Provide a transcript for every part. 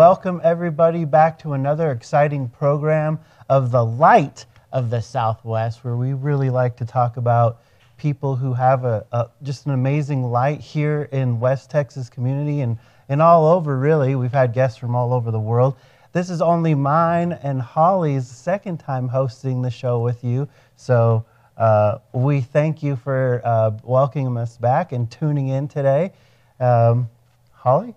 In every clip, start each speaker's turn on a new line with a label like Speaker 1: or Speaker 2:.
Speaker 1: Welcome everybody back to another exciting program of the Light of the Southwest, where we really like to talk about people who have a, a just an amazing light here in West Texas community and, and all over, really. We've had guests from all over the world. This is only mine and Holly's second time hosting the show with you. So uh, we thank you for uh, welcoming us back and tuning in today. Um, Holly?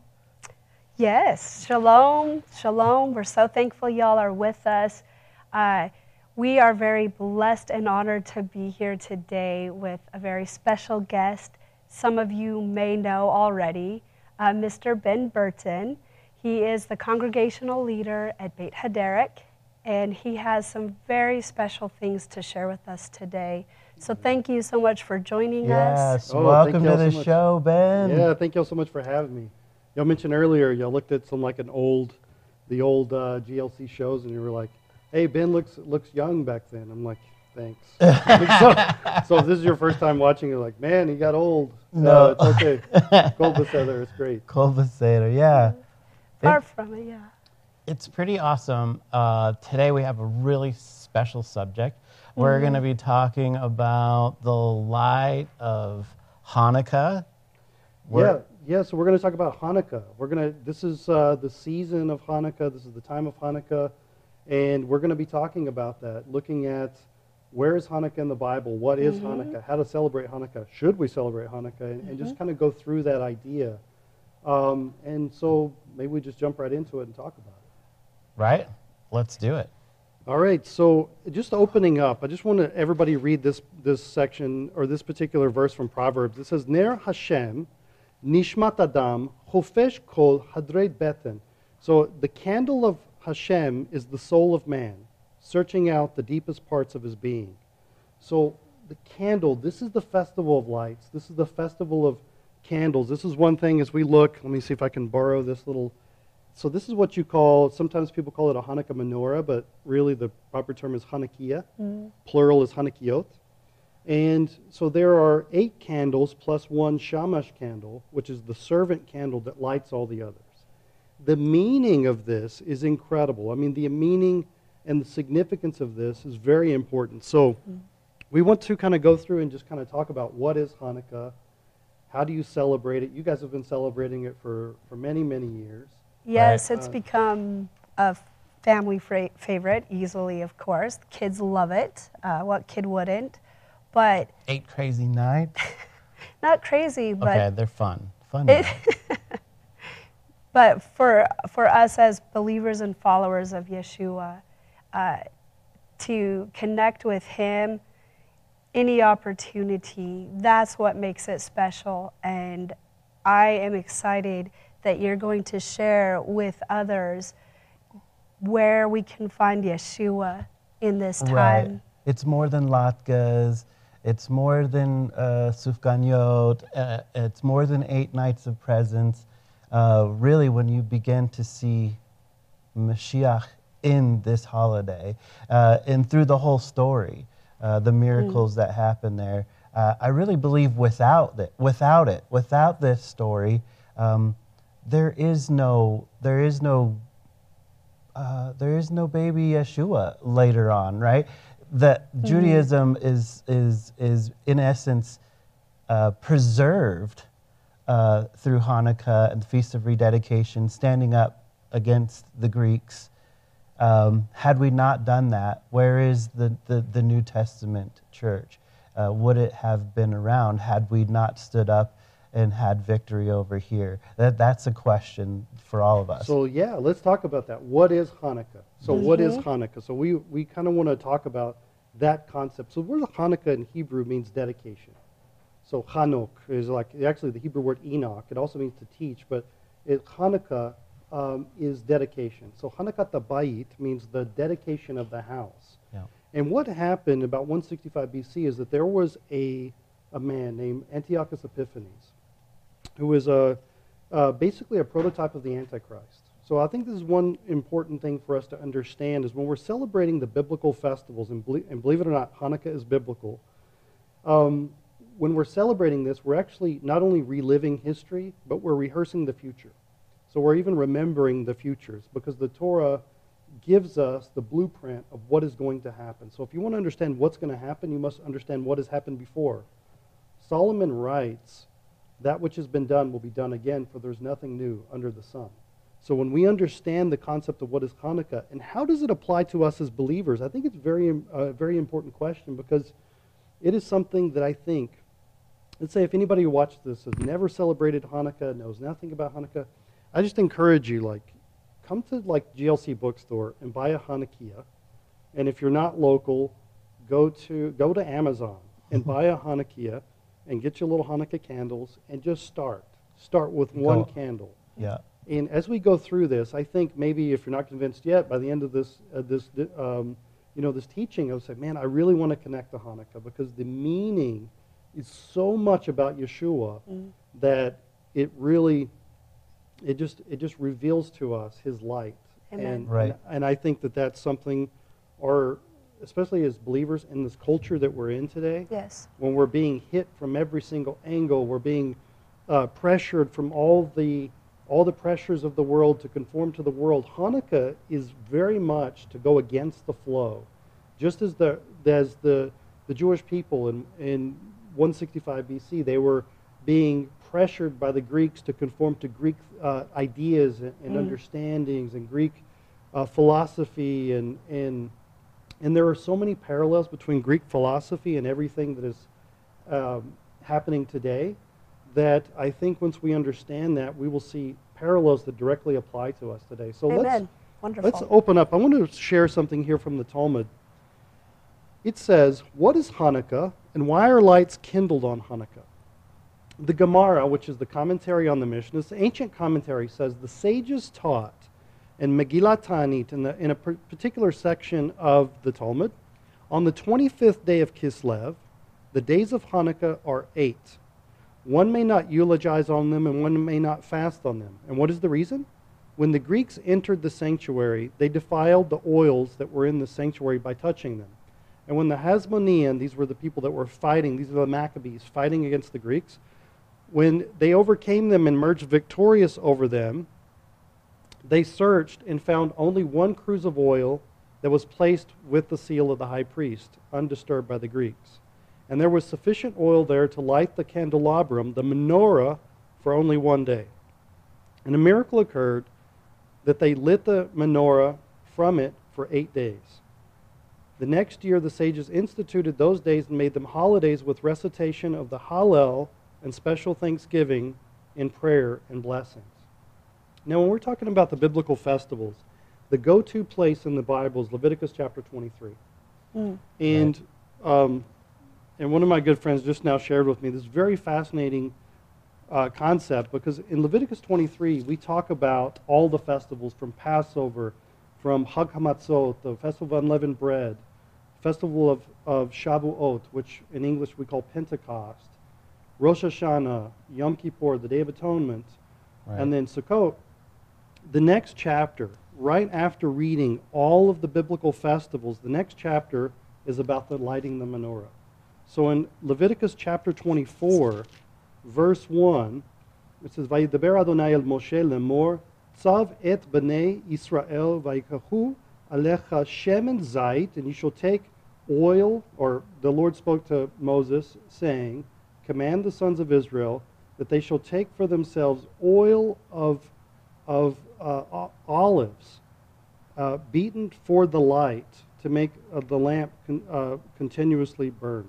Speaker 2: Yes, shalom, shalom. We're so thankful y'all are with us. Uh, we are very blessed and honored to be here today with a very special guest. Some of you may know already, uh, Mr. Ben Burton. He is the congregational leader at Beit Haderek, and he has some very special things to share with us today. So thank you so much for joining
Speaker 1: Yes,
Speaker 2: us.
Speaker 3: Oh,
Speaker 1: welcome
Speaker 3: thank
Speaker 1: to the
Speaker 3: so
Speaker 1: show, Ben.
Speaker 3: Yeah, thank y'all so much for having me. Y'all mentioned earlier, y'all looked at some like an old, the old uh, GLC shows, and you were like, "Hey, Ben looks looks young back then." I'm like, "Thanks." so, so if this is your first time watching, you're like, "Man, he got old."
Speaker 1: No.
Speaker 3: Uh, it's okay. Gold Heather, it's great.
Speaker 1: Colbasator, yeah.
Speaker 2: Far
Speaker 1: It-
Speaker 2: from it, yeah.
Speaker 4: It's pretty awesome. Uh, today we have a really special subject. We're going to be talking about the light of Hanukkah. We're-
Speaker 3: yeah, yeah. So we're going to talk about Hanukkah. We're going to. This is uh, the season of Hanukkah. This is the time of Hanukkah, and we're going to be talking about that. Looking at where is Hanukkah in the Bible? What is Hanukkah? How to celebrate Hanukkah? Should we celebrate Hanukkah? And, and just kind of go through that idea. Um, and so maybe we just jump right into it and talk about it.
Speaker 4: Right? Let's do it.
Speaker 3: All right, so just opening up, I just want to everybody read this this section or this particular verse from Proverbs. It says, "Ner Hashem, nishmat adam, chofesh kol hadrei beten." So the candle of Hashem is the soul of man, searching out the deepest parts of his being. So the candle, this is the festival of lights. This is the festival of candles. This is one thing as we look. Let me see if I can borrow this little so this is what you call, sometimes people call it a Hanukkah menorah, but really the proper term is Hanukkiah. Mm-hmm. Plural is Hanukkiot. And so there are eight candles plus one shamash candle, which is the servant candle that lights all the others. The meaning of this is incredible. I mean, the meaning and the significance of this is very important. So we want to kind of go through and just kind of talk about what is Hanukkah, how do you celebrate it? You guys have been celebrating it for, for many, many years.
Speaker 2: Yes,
Speaker 3: Right.
Speaker 2: it's
Speaker 3: Uh,
Speaker 2: become a family fra- favorite, easily, of course. Kids love it. Uh, what kid wouldn't? But
Speaker 4: Eight crazy nights.
Speaker 2: not crazy, but
Speaker 4: Okay, they're fun. Fun.
Speaker 2: It- but for for us as believers and followers of Yeshua, uh, to connect with Him, any opportunity, that's what makes it special. And I am excited that you're going to share with others where we can find Yeshua in this time.
Speaker 1: Right. It's more than latkes. It's more than uh, sufganiyot. Uh, it's more than eight nights of presents. Uh, really, when you begin to see Mashiach in this holiday uh, and through the whole story, uh, the miracles that happen there, uh, I really believe without it, without it, without this story, um, there is no, there is no uh, there is no baby Yeshua later on, right? That Judaism is is is in essence uh, preserved uh, through Hanukkah and the Feast of Rededication, standing up against the Greeks. Um, had we not done that, where is the, the, the New Testament church? Uh, would it have been around had we not stood up and had victory over here? That, that's a question for all of us.
Speaker 3: So yeah, let's talk about that. What is Hanukkah? So what is Hanukkah? So we, we kind of want to talk about that concept. So the word Hanukkah in Hebrew means dedication. So Chanuk is like actually the Hebrew word Enoch. It also means to teach, but it, Hanukkah um, is dedication. So Hanukkah Bayit means the dedication of the house.
Speaker 1: Yeah.
Speaker 3: And what happened about 165 BC is that there was a, a man named Antiochus Epiphanes who was a, uh, basically a prototype of the Antichrist. So I think this is one important thing for us to understand is when we're celebrating the biblical festivals, and, belie- and believe it or not, Hanukkah is biblical. Um, when we're celebrating this, we're actually not only reliving history, but we're rehearsing the future. So we're even remembering the futures because the Torah gives us the blueprint of what is going to happen. So if you want to understand what's going to happen, you must understand what has happened before. Solomon writes, That which has been done will be done again, for there's nothing new under the sun. So when we understand the concept of what is Hanukkah and how does it apply to us as believers, I think it's very a uh, very important question because it is something that I think. Let's say if anybody who watched this has never celebrated Hanukkah, knows nothing about Hanukkah, I just encourage you like come to like GLC bookstore and buy a Hanukkah, and if you're not local, go to go to Amazon and buy a Hanukkah and get your little Hanukkah candles and just start. Start with one candle.
Speaker 5: Yeah.
Speaker 3: And as we go through this, I think maybe if you're not convinced yet, by the end of this, uh, this, um, you know, this teaching, I would say, man, I really want to connect to Hanukkah because the meaning is so much about Yeshua mm. that it really, it just, it just reveals to us His light.
Speaker 2: Amen.
Speaker 3: And,
Speaker 5: right.
Speaker 3: and, and I think that that's something, or especially as believers in this culture that we're in today.
Speaker 2: Yes.
Speaker 3: When we're being hit from every single angle, we're being uh, pressured from all the all the pressures of the world to conform to the world, Hanukkah is very much to go against the flow. Just as the, as the, the Jewish people in, in 165 BC, they were being pressured by the Greeks to conform to Greek uh, ideas and, and mm. understandings and Greek uh, philosophy. And, and, and there are so many parallels between Greek philosophy and everything that is um, happening today that I think once we understand that, we will see parallels that directly apply to us today. So
Speaker 2: Amen.
Speaker 3: let's
Speaker 2: Wonderful.
Speaker 3: let's open up. I want to share something here from the Talmud. It says, "What is Hanukkah, and why are lights kindled on Hanukkah?" The Gemara, which is the commentary on the Mishnah, this ancient commentary says the sages taught in Megillat Ta'anit, in, the, in a particular section of the Talmud, on the 25th day of Kislev, the days of Hanukkah are eight. One may not eulogize on them and one may not fast on them. And what is the reason? When the Greeks entered the sanctuary, they defiled the oils that were in the sanctuary by touching them. And when the Hasmonean, these were the people that were fighting, these are the Maccabees fighting against the Greeks, when they overcame them and emerged victorious over them, they searched and found only one cruse of oil that was placed with the seal of the high priest, undisturbed by the Greeks and there was sufficient oil there to light the candelabrum, the menorah, for only one day. And a miracle occurred that they lit the menorah from it for eight days. The next year, the sages instituted those days and made them holidays with recitation of the Hallel and special thanksgiving in prayer and blessings. Now, when we're talking about the biblical festivals, the go to place in the Bible is Leviticus chapter 23. Mm. And um, and one of my good friends just now shared with me this very fascinating uh, concept because in Leviticus 23, we talk about all the festivals from Passover, from Hag HaMatzot, the Festival of Unleavened Bread, Festival of, of Shavuot, which in English we call Pentecost, Rosh Hashanah, Yom Kippur, the Day of Atonement, right. and then Sukkot. The next chapter, right after reading all of the biblical festivals, the next chapter is about the lighting the menorah. So in Leviticus chapter 24, verse 1, it says, Vayidaber Adonai el Moshe lemor, Tzav et b'nei Israel vayikahu alecha shemen zait, and you shall take oil, or the Lord spoke to Moses, saying, Command the sons of Israel that they shall take for themselves oil of, of uh, olives, uh, beaten for the light, to make uh, the lamp con- uh, continuously burn.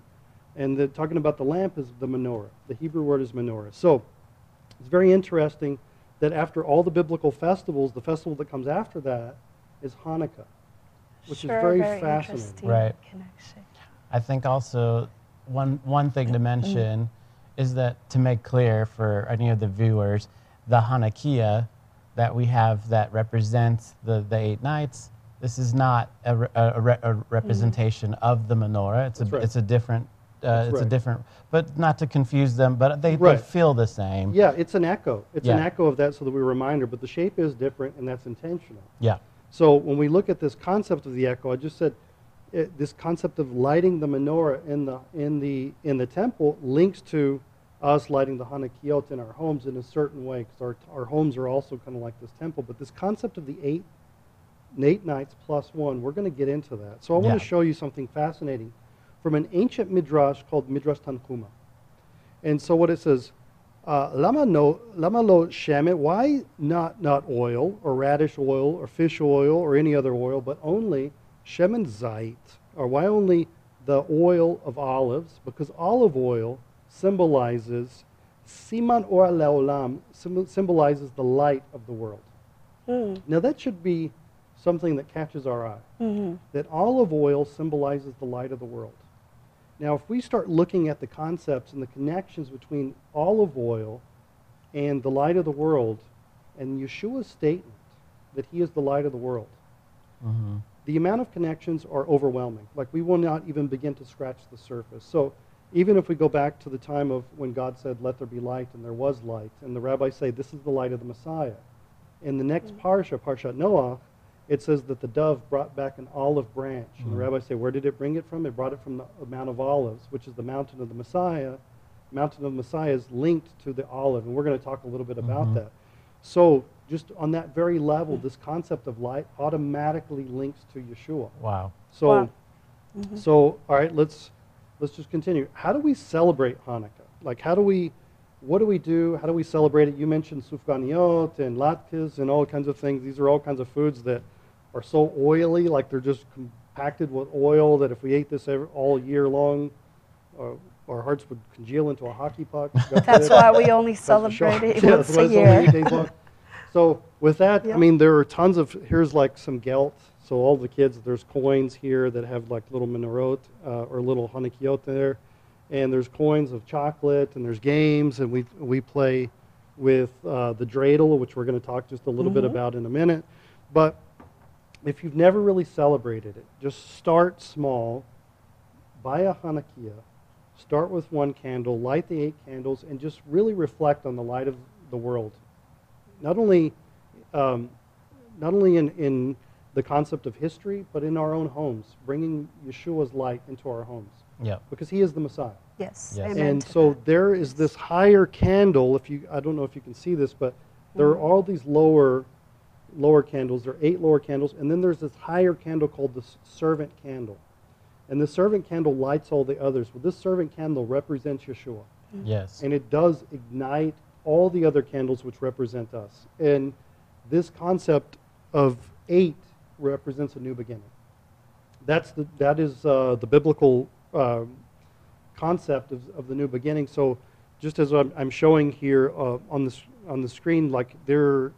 Speaker 3: And the, talking about the lamp is the menorah. The Hebrew word is menorah. So it's very interesting that after all the biblical festivals, the festival that comes after that is Hanukkah, which
Speaker 2: sure,
Speaker 3: is very,
Speaker 2: very
Speaker 3: fascinating.
Speaker 1: Right.
Speaker 2: Connection.
Speaker 1: I think also one one thing to mention is that to make clear for any of the viewers, the Hanukkah that we have that represents the, the eight nights, this is not a, a, a representation mm-hmm. of the menorah. It's a,
Speaker 3: right.
Speaker 1: it's a different uh, it's
Speaker 3: right.
Speaker 1: a different, but not to confuse them, but they,
Speaker 3: right.
Speaker 1: they feel the same.
Speaker 3: Yeah, it's an echo. It's
Speaker 1: yeah.
Speaker 3: an echo of that so that we reminder, but the shape is different and that's intentional.
Speaker 1: Yeah.
Speaker 3: So when we look at this concept of the echo, I just said it, this concept of lighting the menorah in the, in the, in the temple links to us lighting the Hanukkot in our homes in a certain way, because our, our homes are also kind of like this temple. But this concept of the eight, eight nights plus one, we're going to get into that. So I want to show you something fascinating from an ancient midrash called Midrash Tanhuma. And so what it says, uh, lama no lama lo shemet. Why not not oil or radish oil or fish oil or any other oil, but only shemen zait? Or why only the oil of olives? Because olive oil symbolizes siman or leolam, sym- symbolizes the light of the world.
Speaker 2: Mm.
Speaker 3: Now that should be something that catches our eye.
Speaker 2: Mhm.
Speaker 3: That olive oil symbolizes the light of the world. Now, if we start looking at the concepts and the connections between olive oil and the light of the world, and Yeshua's statement that he is the light of the world,
Speaker 1: hmm
Speaker 3: the amount of connections are overwhelming. Like we will not even begin to scratch the surface. So even if we go back to the time of when God said, "Let there be light," and there was light, and the rabbis say, "This is the light of the Messiah," in the next parsha, Parshat Noah, it says that the dove brought back an olive branch, and the
Speaker 1: Mhm.
Speaker 3: rabbis say, "Where did it bring it from?" It brought it from the Mount of Olives, which is the mountain of the Messiah. Mountain of the Messiah is linked to the olive, and we're going to talk a little bit about
Speaker 1: Mhm.
Speaker 3: that. So, just on that very level, this concept of light automatically links to Yeshua.
Speaker 1: Wow.
Speaker 3: So,
Speaker 2: Wow.
Speaker 3: so all right, let's let's just continue. How do we celebrate Hanukkah? Like, how do we, what do we do? How do we celebrate it? You mentioned sufganiot and latkes and all kinds of things. These are all kinds of foods that are so oily, like they're just compacted with oil. That if we ate this every, all year long, uh, our hearts would congeal into a hockey puck. God
Speaker 2: That's why we only
Speaker 3: That's
Speaker 2: celebrate it
Speaker 3: Yeah,
Speaker 2: once
Speaker 3: that's
Speaker 2: a year.
Speaker 3: So with that, I mean, there are tons of, here's like some gelt. So all the kids, there's coins here that have like little menorot uh, or little hanukkot there. And there's coins of chocolate and there's games and we, we play with uh, the dreidel, which we're going to talk just a little bit
Speaker 2: Mhm.
Speaker 3: about in a minute. But if you've never really celebrated it, just start small, buy a Hanukkah, start with one candle, light the eight candles, and just really reflect on the light of the world. Not only, um, not only in, in the concept of history, but in our own homes, bringing Yeshua's light into our homes,
Speaker 1: Yep.
Speaker 3: because He is the Messiah.
Speaker 2: Yes.
Speaker 1: Yes.
Speaker 2: Amen
Speaker 3: And so
Speaker 2: that.
Speaker 3: there is this higher candle. If you, I don't know if you can see this, but there are all these lower, lower candles. There are eight lower candles, and then there's this higher candle called the servant candle. And the servant candle lights all the others. Well, this servant candle represents Yeshua,
Speaker 1: Yes.
Speaker 3: and it does ignite all the other candles which represent us. And this concept of eight represents a new beginning. That's the, that is uh, the biblical um, concept of, of the new beginning. So, just as I'm, I'm showing here uh, on, the, on the screen, like there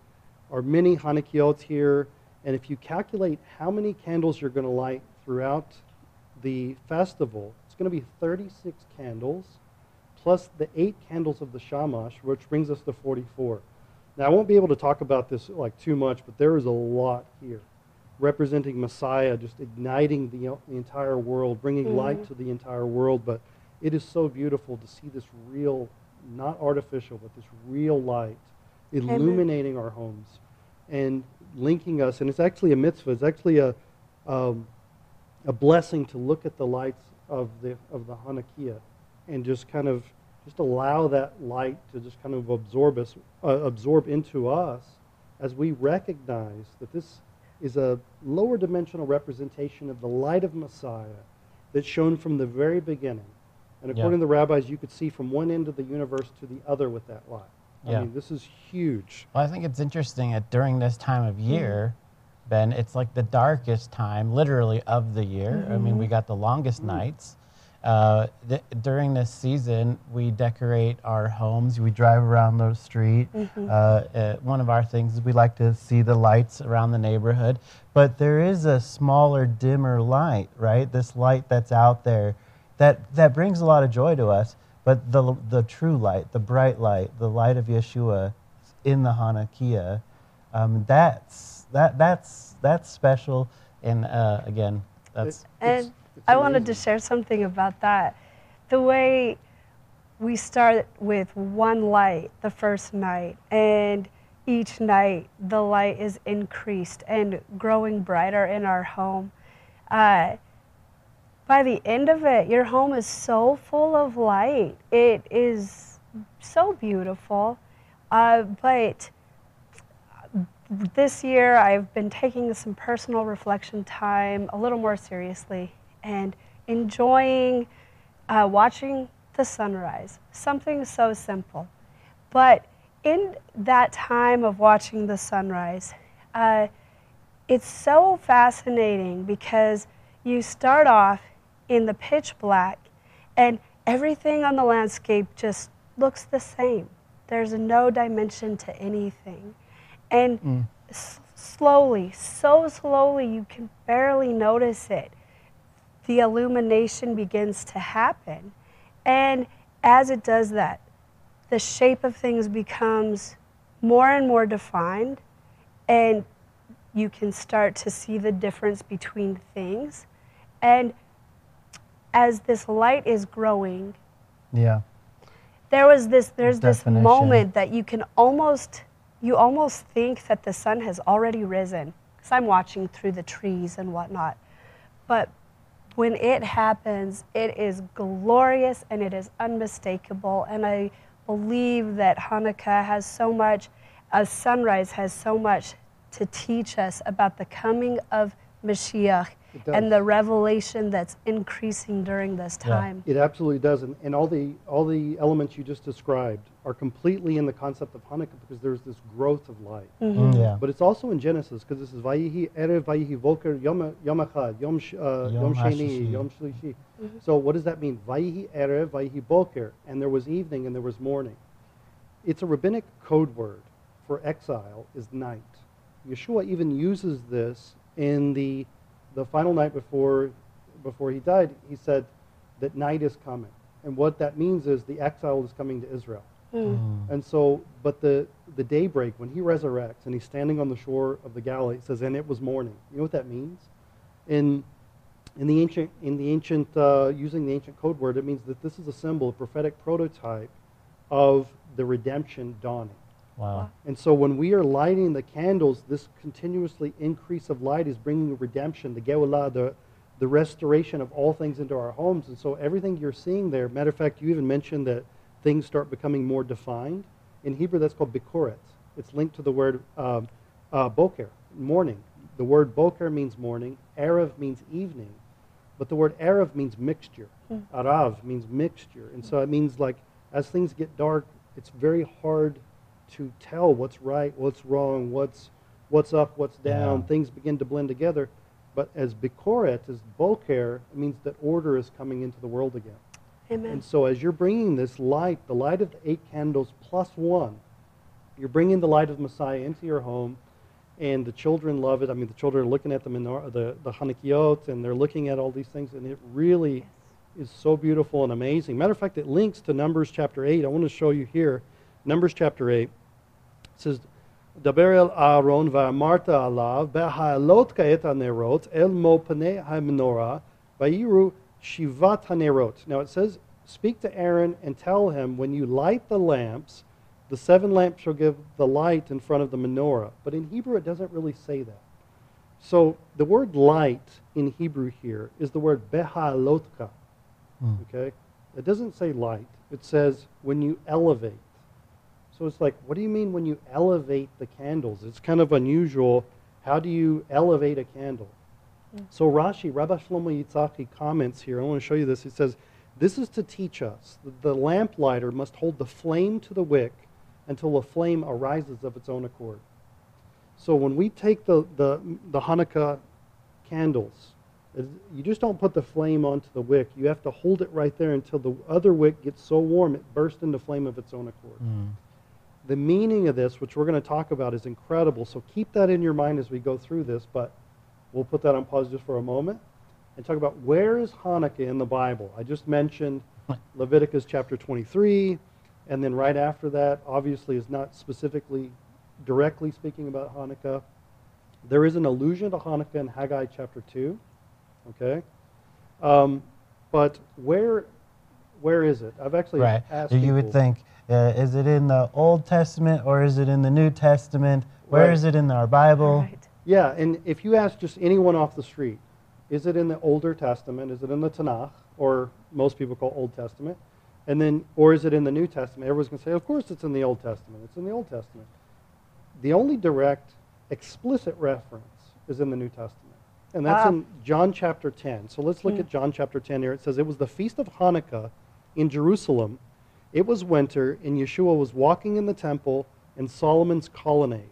Speaker 3: are many Hanukkahs here, and if you calculate how many candles you're going to light throughout the festival, it's going to be 36 candles plus the eight candles of the shamash, which brings us to 44. Now, I won't be able to talk about this like too much, but there is a lot here representing Messiah, just igniting the, uh, the entire world, bringing mm-hmm. light to the entire world. But it is so beautiful to see this real, not artificial, but this real light illuminating our homes and linking us. And it's actually a mitzvah. It's actually a, um, a blessing to look at the lights of the, of the Hanukkah and just kind of just allow that light to just kind of absorb us, uh, absorb into us as we recognize that this is a lower dimensional representation of the light of Messiah that's shown from the very beginning. And
Speaker 1: Yeah.
Speaker 3: according to the rabbis, you could see from one end of the universe to the other with that light. I
Speaker 1: Yeah.
Speaker 3: mean, this is huge.
Speaker 1: Well, I think it's interesting that during this time of year, Ben, it's like the darkest time, literally, of the year. I mean, we got the longest nights. Uh, th- during this season, we decorate our homes. We drive around the street. Uh, uh, one of our things is we like to see the lights around the neighborhood. But there is a smaller, dimmer light, right? This light that's out there that, that brings a lot of joy to us. But the, the true light, the bright light, the light of Yeshua in the Hanukkah, um, that's, that, that's, that's special. And uh, again, that's.
Speaker 2: And
Speaker 3: it's
Speaker 2: I wanted to share something about that. The way we start with one light the first night, and each night the light is increased and growing brighter in our home. Uh, by the end of it, your home is so full of light. It is so beautiful. Uh, but this year I've been taking some personal reflection time a little more seriously and enjoying uh, watching the sunrise. Something so simple. But in that time of watching the sunrise, uh, it's so fascinating because you start off in the pitch black and everything on the landscape just looks the same. There's no dimension to anything. And
Speaker 5: Mm.
Speaker 2: s- slowly, so slowly, you can barely notice it. The illumination begins to happen. And as it does that, the shape of things becomes more and more defined, and you can start to see the difference between things. And as this light is growing,
Speaker 5: Yeah.
Speaker 2: there was this there's this moment that you can almost you almost think that the sun has already risen because i'm watching through the trees and whatnot but when it happens it is glorious and it is unmistakable and i believe that hanukkah has so much a sunrise has so much to teach us about the coming of mashiach. And the revelation that's increasing during this
Speaker 5: Yeah.
Speaker 2: time
Speaker 3: It absolutely does, and, and all the all the elements you just described are completely in the concept of Hanukkah because there's this growth of light.
Speaker 2: Mm-hmm.
Speaker 5: Mm, yeah.
Speaker 3: But it's also in Genesis because this is Vayihi Erev, Vayihi Voker, Yom Yom Echad, Yom Sh- uh,
Speaker 5: Yom
Speaker 3: Yom Sheni, Yom Shlishi. So what does that mean? Vayihi Erev, Vayihi Boker, and there was evening and there was morning. It's a rabbinic code word for exile is night. Yeshua even uses this in the the final night before before he died. He said that night is coming, and what that means is the exile is coming to Israel.
Speaker 5: Mm.
Speaker 3: And so, but the, the daybreak, when he resurrects and he's standing on the shore of the Galilee, it says, and it was morning. You know what that means? In, in the ancient, in the ancient uh, using the ancient code word, it means that this is a symbol, a prophetic prototype of the redemption dawning.
Speaker 5: Wow.
Speaker 3: And so when we are lighting the candles, this continuously increase of light is bringing redemption, the Geulah, the, the restoration of all things into our homes. And so everything you're seeing there, matter of fact, you even mentioned that things start becoming more defined. In Hebrew, that's called bikoret. It's linked to the word um, uh, boker, morning. The word boker means morning. Erev means evening. But the word Erev means mixture. Arav means mixture. And so it means like as things get dark, it's very hard to tell what's right, what's wrong, what's what's up, what's down.
Speaker 5: Yeah.
Speaker 3: Things begin to blend together. But as Bikoret, as Boker, it means that order is coming into the world again.
Speaker 2: Amen.
Speaker 3: And so as you're bringing this light, the light of the eight candles plus one, you're bringing the light of Messiah into your home, and the children love it. I mean, the children are looking at the menor- the the Hanukkot, and they're looking at all these things, and it really is so beautiful and amazing. Matter of fact, it links to Numbers chapter eight. I want to show you here, Numbers chapter eight. It says, דבר אל אהרון ואמרת עליו, בהעלות כעת הנרות אל מו פני המנורה, ויראו שיבת הנרות. Now it says, speak to Aaron and tell him, when you light the lamps, the seven lamps shall give the light in front of the menorah. But in Hebrew, it doesn't really say that. So the word light in Hebrew here is the word behalotka.
Speaker 5: Mm.
Speaker 3: Okay? It doesn't say light. It says when you elevate. So it's like, what do you mean when you elevate the candles? It's kind of unusual. How do you elevate a candle? So Rashi, Rabbi Shlomo Yitzhaki comments here. I want to show you this. He says, this is to teach us that the lamplighter must hold the flame to the wick until a flame arises of its own accord. So when we take the, the, the Hanukkah candles, you just don't put the flame onto the wick. You have to hold it right there until the other wick gets so warm it bursts into flame of its own accord.
Speaker 5: Mm.
Speaker 3: The meaning of this, which we're going to talk about, is incredible. So keep that in your mind as we go through this, but we'll put that on pause just for a moment and talk about where is Hanukkah in the Bible. I just mentioned Leviticus chapter 23, and then right after that, obviously, is not specifically directly speaking about Hanukkah. There is an allusion to Hanukkah in Haggai chapter 2, okay? Um, but where, where is it? I've actually
Speaker 5: Right.
Speaker 3: asked
Speaker 5: You would think, uh, is it in the Old Testament or is it in the New Testament? Where
Speaker 3: Right.
Speaker 5: is it in our Bible?
Speaker 2: Right.
Speaker 3: Yeah, and if you ask just anyone off the street, is it in the Older Testament? Is it in the Tanakh, or most people call Old Testament? And then, or is it in the New Testament? Everyone's going to say, of course it's in the Old Testament. It's in the Old Testament. The only direct, explicit reference is in the New Testament. And that's
Speaker 2: Ah.
Speaker 3: in John chapter 10. So let's look at John chapter 10 here. It says, It was the feast of Hanukkah in Jerusalem. It was winter, and Yeshua was walking in the temple in Solomon's colonnade.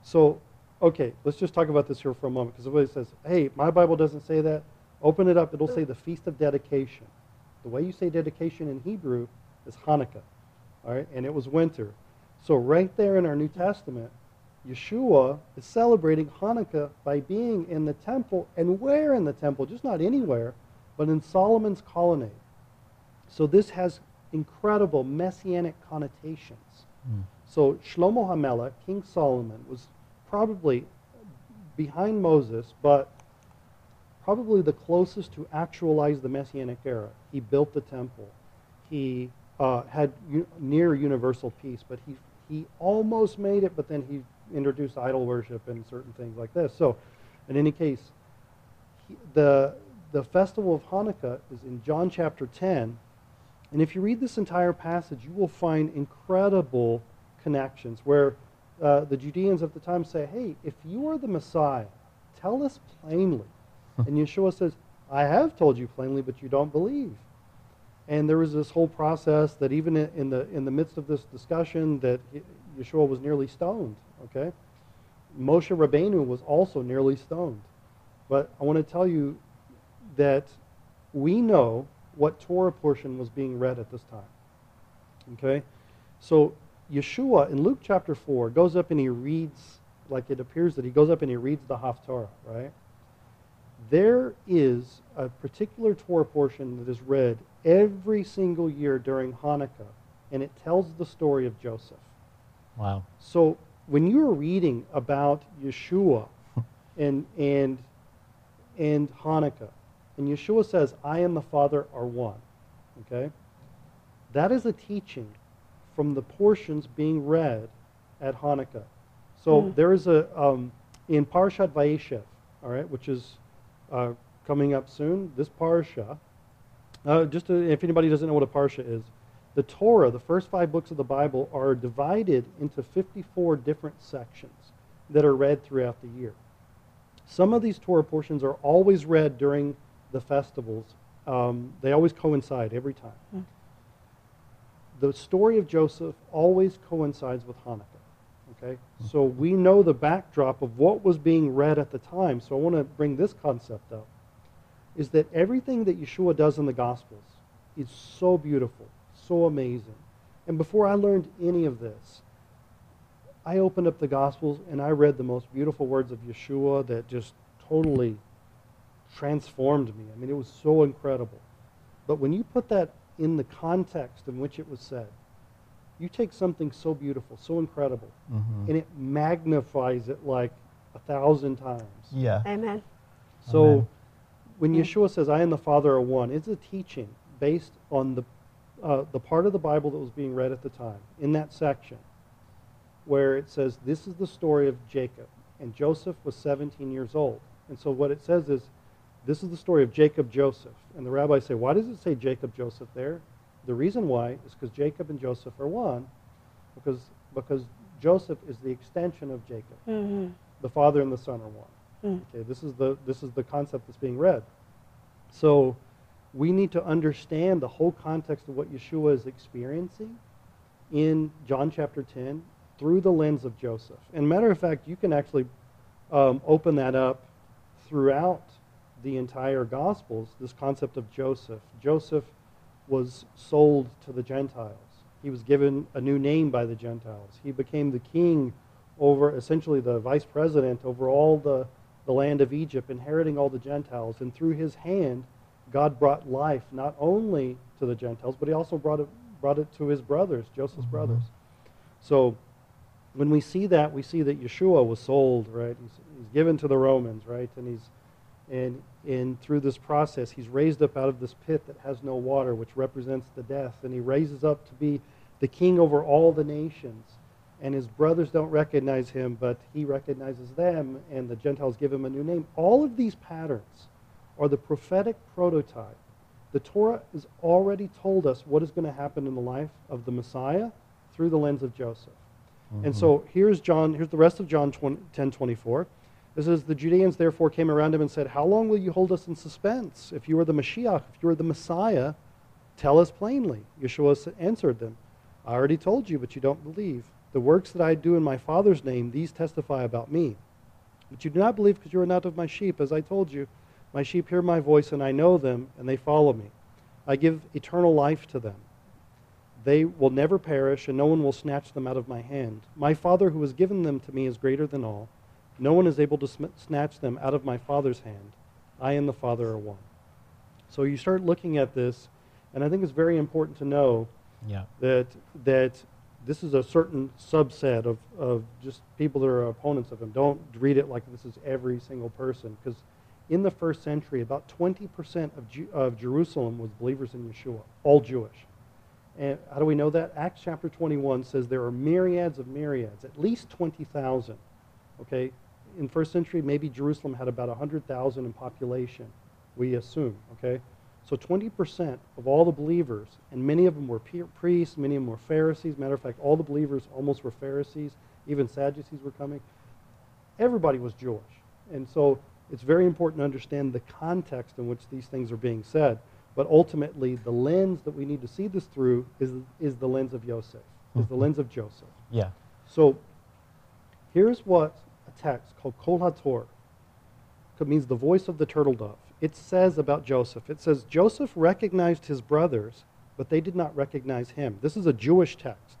Speaker 3: So, okay, let's just talk about this here for a moment because everybody says, hey, my Bible doesn't say that. Open it up, it'll say the Feast of Dedication. The way you say dedication in Hebrew is Hanukkah. All right, and it was winter. So, right there in our New Testament, Yeshua is celebrating Hanukkah by being in the temple. And where in the temple? Just not anywhere, but in Solomon's colonnade. So, this has incredible messianic connotations. So Shlomo HaMelech, King Solomon, was probably behind Moses, but probably the closest to actualize the Messianic era. He built the temple. He uh, had u- near universal peace, but he, he almost made it, but then he introduced idol worship and certain things like this. So, in any case, he, the, the festival of Hanukkah is in John chapter 10. And if you read this entire passage, you will find incredible connections where uh, the Judeans of the time say, Hey, if you are the Messiah, tell us plainly. and Yeshua says, I have told you plainly, but you don't believe. And there was this whole process that even in the, in the midst of this discussion that Yeshua was nearly stoned, okay? Moshe Rabbeinu was also nearly stoned. But I want to tell you that we know what Torah portion was being read at this time. Okay? So Yeshua in Luke chapter 4 goes up and he reads, like it appears that he goes up and he reads the Haftarah, right? There is a particular Torah portion that is read every single year during Hanukkah, and it tells the story of Joseph.
Speaker 1: Wow.
Speaker 3: So when you're reading about Yeshua and and and Hanukkah, and Yeshua says, "I and the Father are one," okay, that is a teaching from the portions being read at Hanukkah. So
Speaker 2: Mm.
Speaker 3: there is a um, in Parshat Vayeshev, all right, which is uh, coming up soon. This parsha, uh, just to, if anybody doesn't know what a parsha is, the Torah, the first five books of the Bible, are divided into 54 different sections that are read throughout the year. Some of these Torah portions are always read during the festivals. Um, they always coincide every time. The story of Joseph always coincides with Hanukkah. Okay? So we know the backdrop of what was being read at the time. So I want to bring this concept up is that everything that Yeshua does in the Gospels is so beautiful, so amazing. And before I learned any of this, I opened up the Gospels and I read the most beautiful words of Yeshua that just totally transformed me. I mean, it was so incredible. But when you put that in the context in which it was said, you take something so beautiful, so incredible,
Speaker 5: Mhm.
Speaker 3: and it magnifies it like a thousand times.
Speaker 5: Yeah.
Speaker 2: Amen.
Speaker 3: So
Speaker 5: Amen.
Speaker 3: when
Speaker 2: Yeah.
Speaker 3: Yeshua says, I and the Father are one, it's a teaching based on the, uh, the part of the Bible that was being read at the time, in that section, where it says, This is the story of Jacob. And Joseph was 17 years old. And so what it says is, This is the story of Jacob Joseph. And the rabbis say, Why does it say Jacob Joseph there? The reason why is because Jacob and Joseph are one, because, because Joseph is the extension of Jacob.
Speaker 2: hmm
Speaker 3: The Father and the Son are one.
Speaker 2: Mm.
Speaker 3: Okay, this is the this is the concept that's being read. So we need to understand the whole context of what Yeshua is experiencing in John chapter 10 through the lens of Joseph. And matter of fact, you can actually um, open that up throughout the entire Gospels. This concept of Joseph. Joseph was sold to the Gentiles. He was given a new name by the Gentiles. He became the king over, essentially, the vice president over all the, the land of Egypt, inheriting all the Gentiles. And through his hand, God brought life not only to the Gentiles, but he also brought it, brought it to his brothers, Joseph's mm-hmm. brothers. So when we see that, we see that Yeshua was sold, right? He's, he's given to the Romans, right? And he's and and through this process, he's raised up out of this pit that has no water, which represents the death, and he raises up to be the king over all the nations. And his brothers don't recognize him, but he recognizes them, and the Gentiles give him a new name. All of these patterns are the prophetic prototype The Torah has already told us what is going to happen in the life of the Messiah through the lens of Joseph. And mm-hmm. so here's John, here's the rest of John 20, 10 24. It says, The Judeans therefore came around him and said, How long will you hold us in suspense? If you are the Mashiach, if you are the Messiah, tell us plainly. Yeshua answered them, I already told you, but you don't believe. The works that I do in my Father's name, these testify about me. But you do not believe because you are not of my sheep. As I told you, my sheep hear my voice, and I know them, and they follow me. I give eternal life to them. They will never perish, and no one will snatch them out of my hand. My Father who has given them to me is greater than all. No one is able to sm- snatch them out of my Father's hand. I and the Father are one. So you start looking at this, and I think it's very important to know
Speaker 1: Yeah.
Speaker 3: that that this is a certain subset of, of just people that are opponents of him. Don't read it like this is every single person, because in the first century, about 20% of, Ju- of Jerusalem was believers in Yeshua, all Jewish. And how do we know that? Acts chapter 21 says there are myriads of myriads, at least 20,000. Okay? In first century, maybe Jerusalem had about 100,000 in population, we assume. Okay? So 20% of all the believers, and many of them were priests, many of them were Pharisees. Matter of fact, all the believers almost were Pharisees. Even Sadducees were coming. Everybody was Jewish. And so it's very important to understand the context in which these things are being said. But ultimately, the lens that we need to see this through is, is the lens of Yosef, is the mm-hmm. lens of Joseph.
Speaker 1: Yeah.
Speaker 3: So here's what text called Kol HaTor it means the voice of the turtle dove. It says about Joseph. It says Joseph recognized his brothers, but they did not recognize him. This is a Jewish text.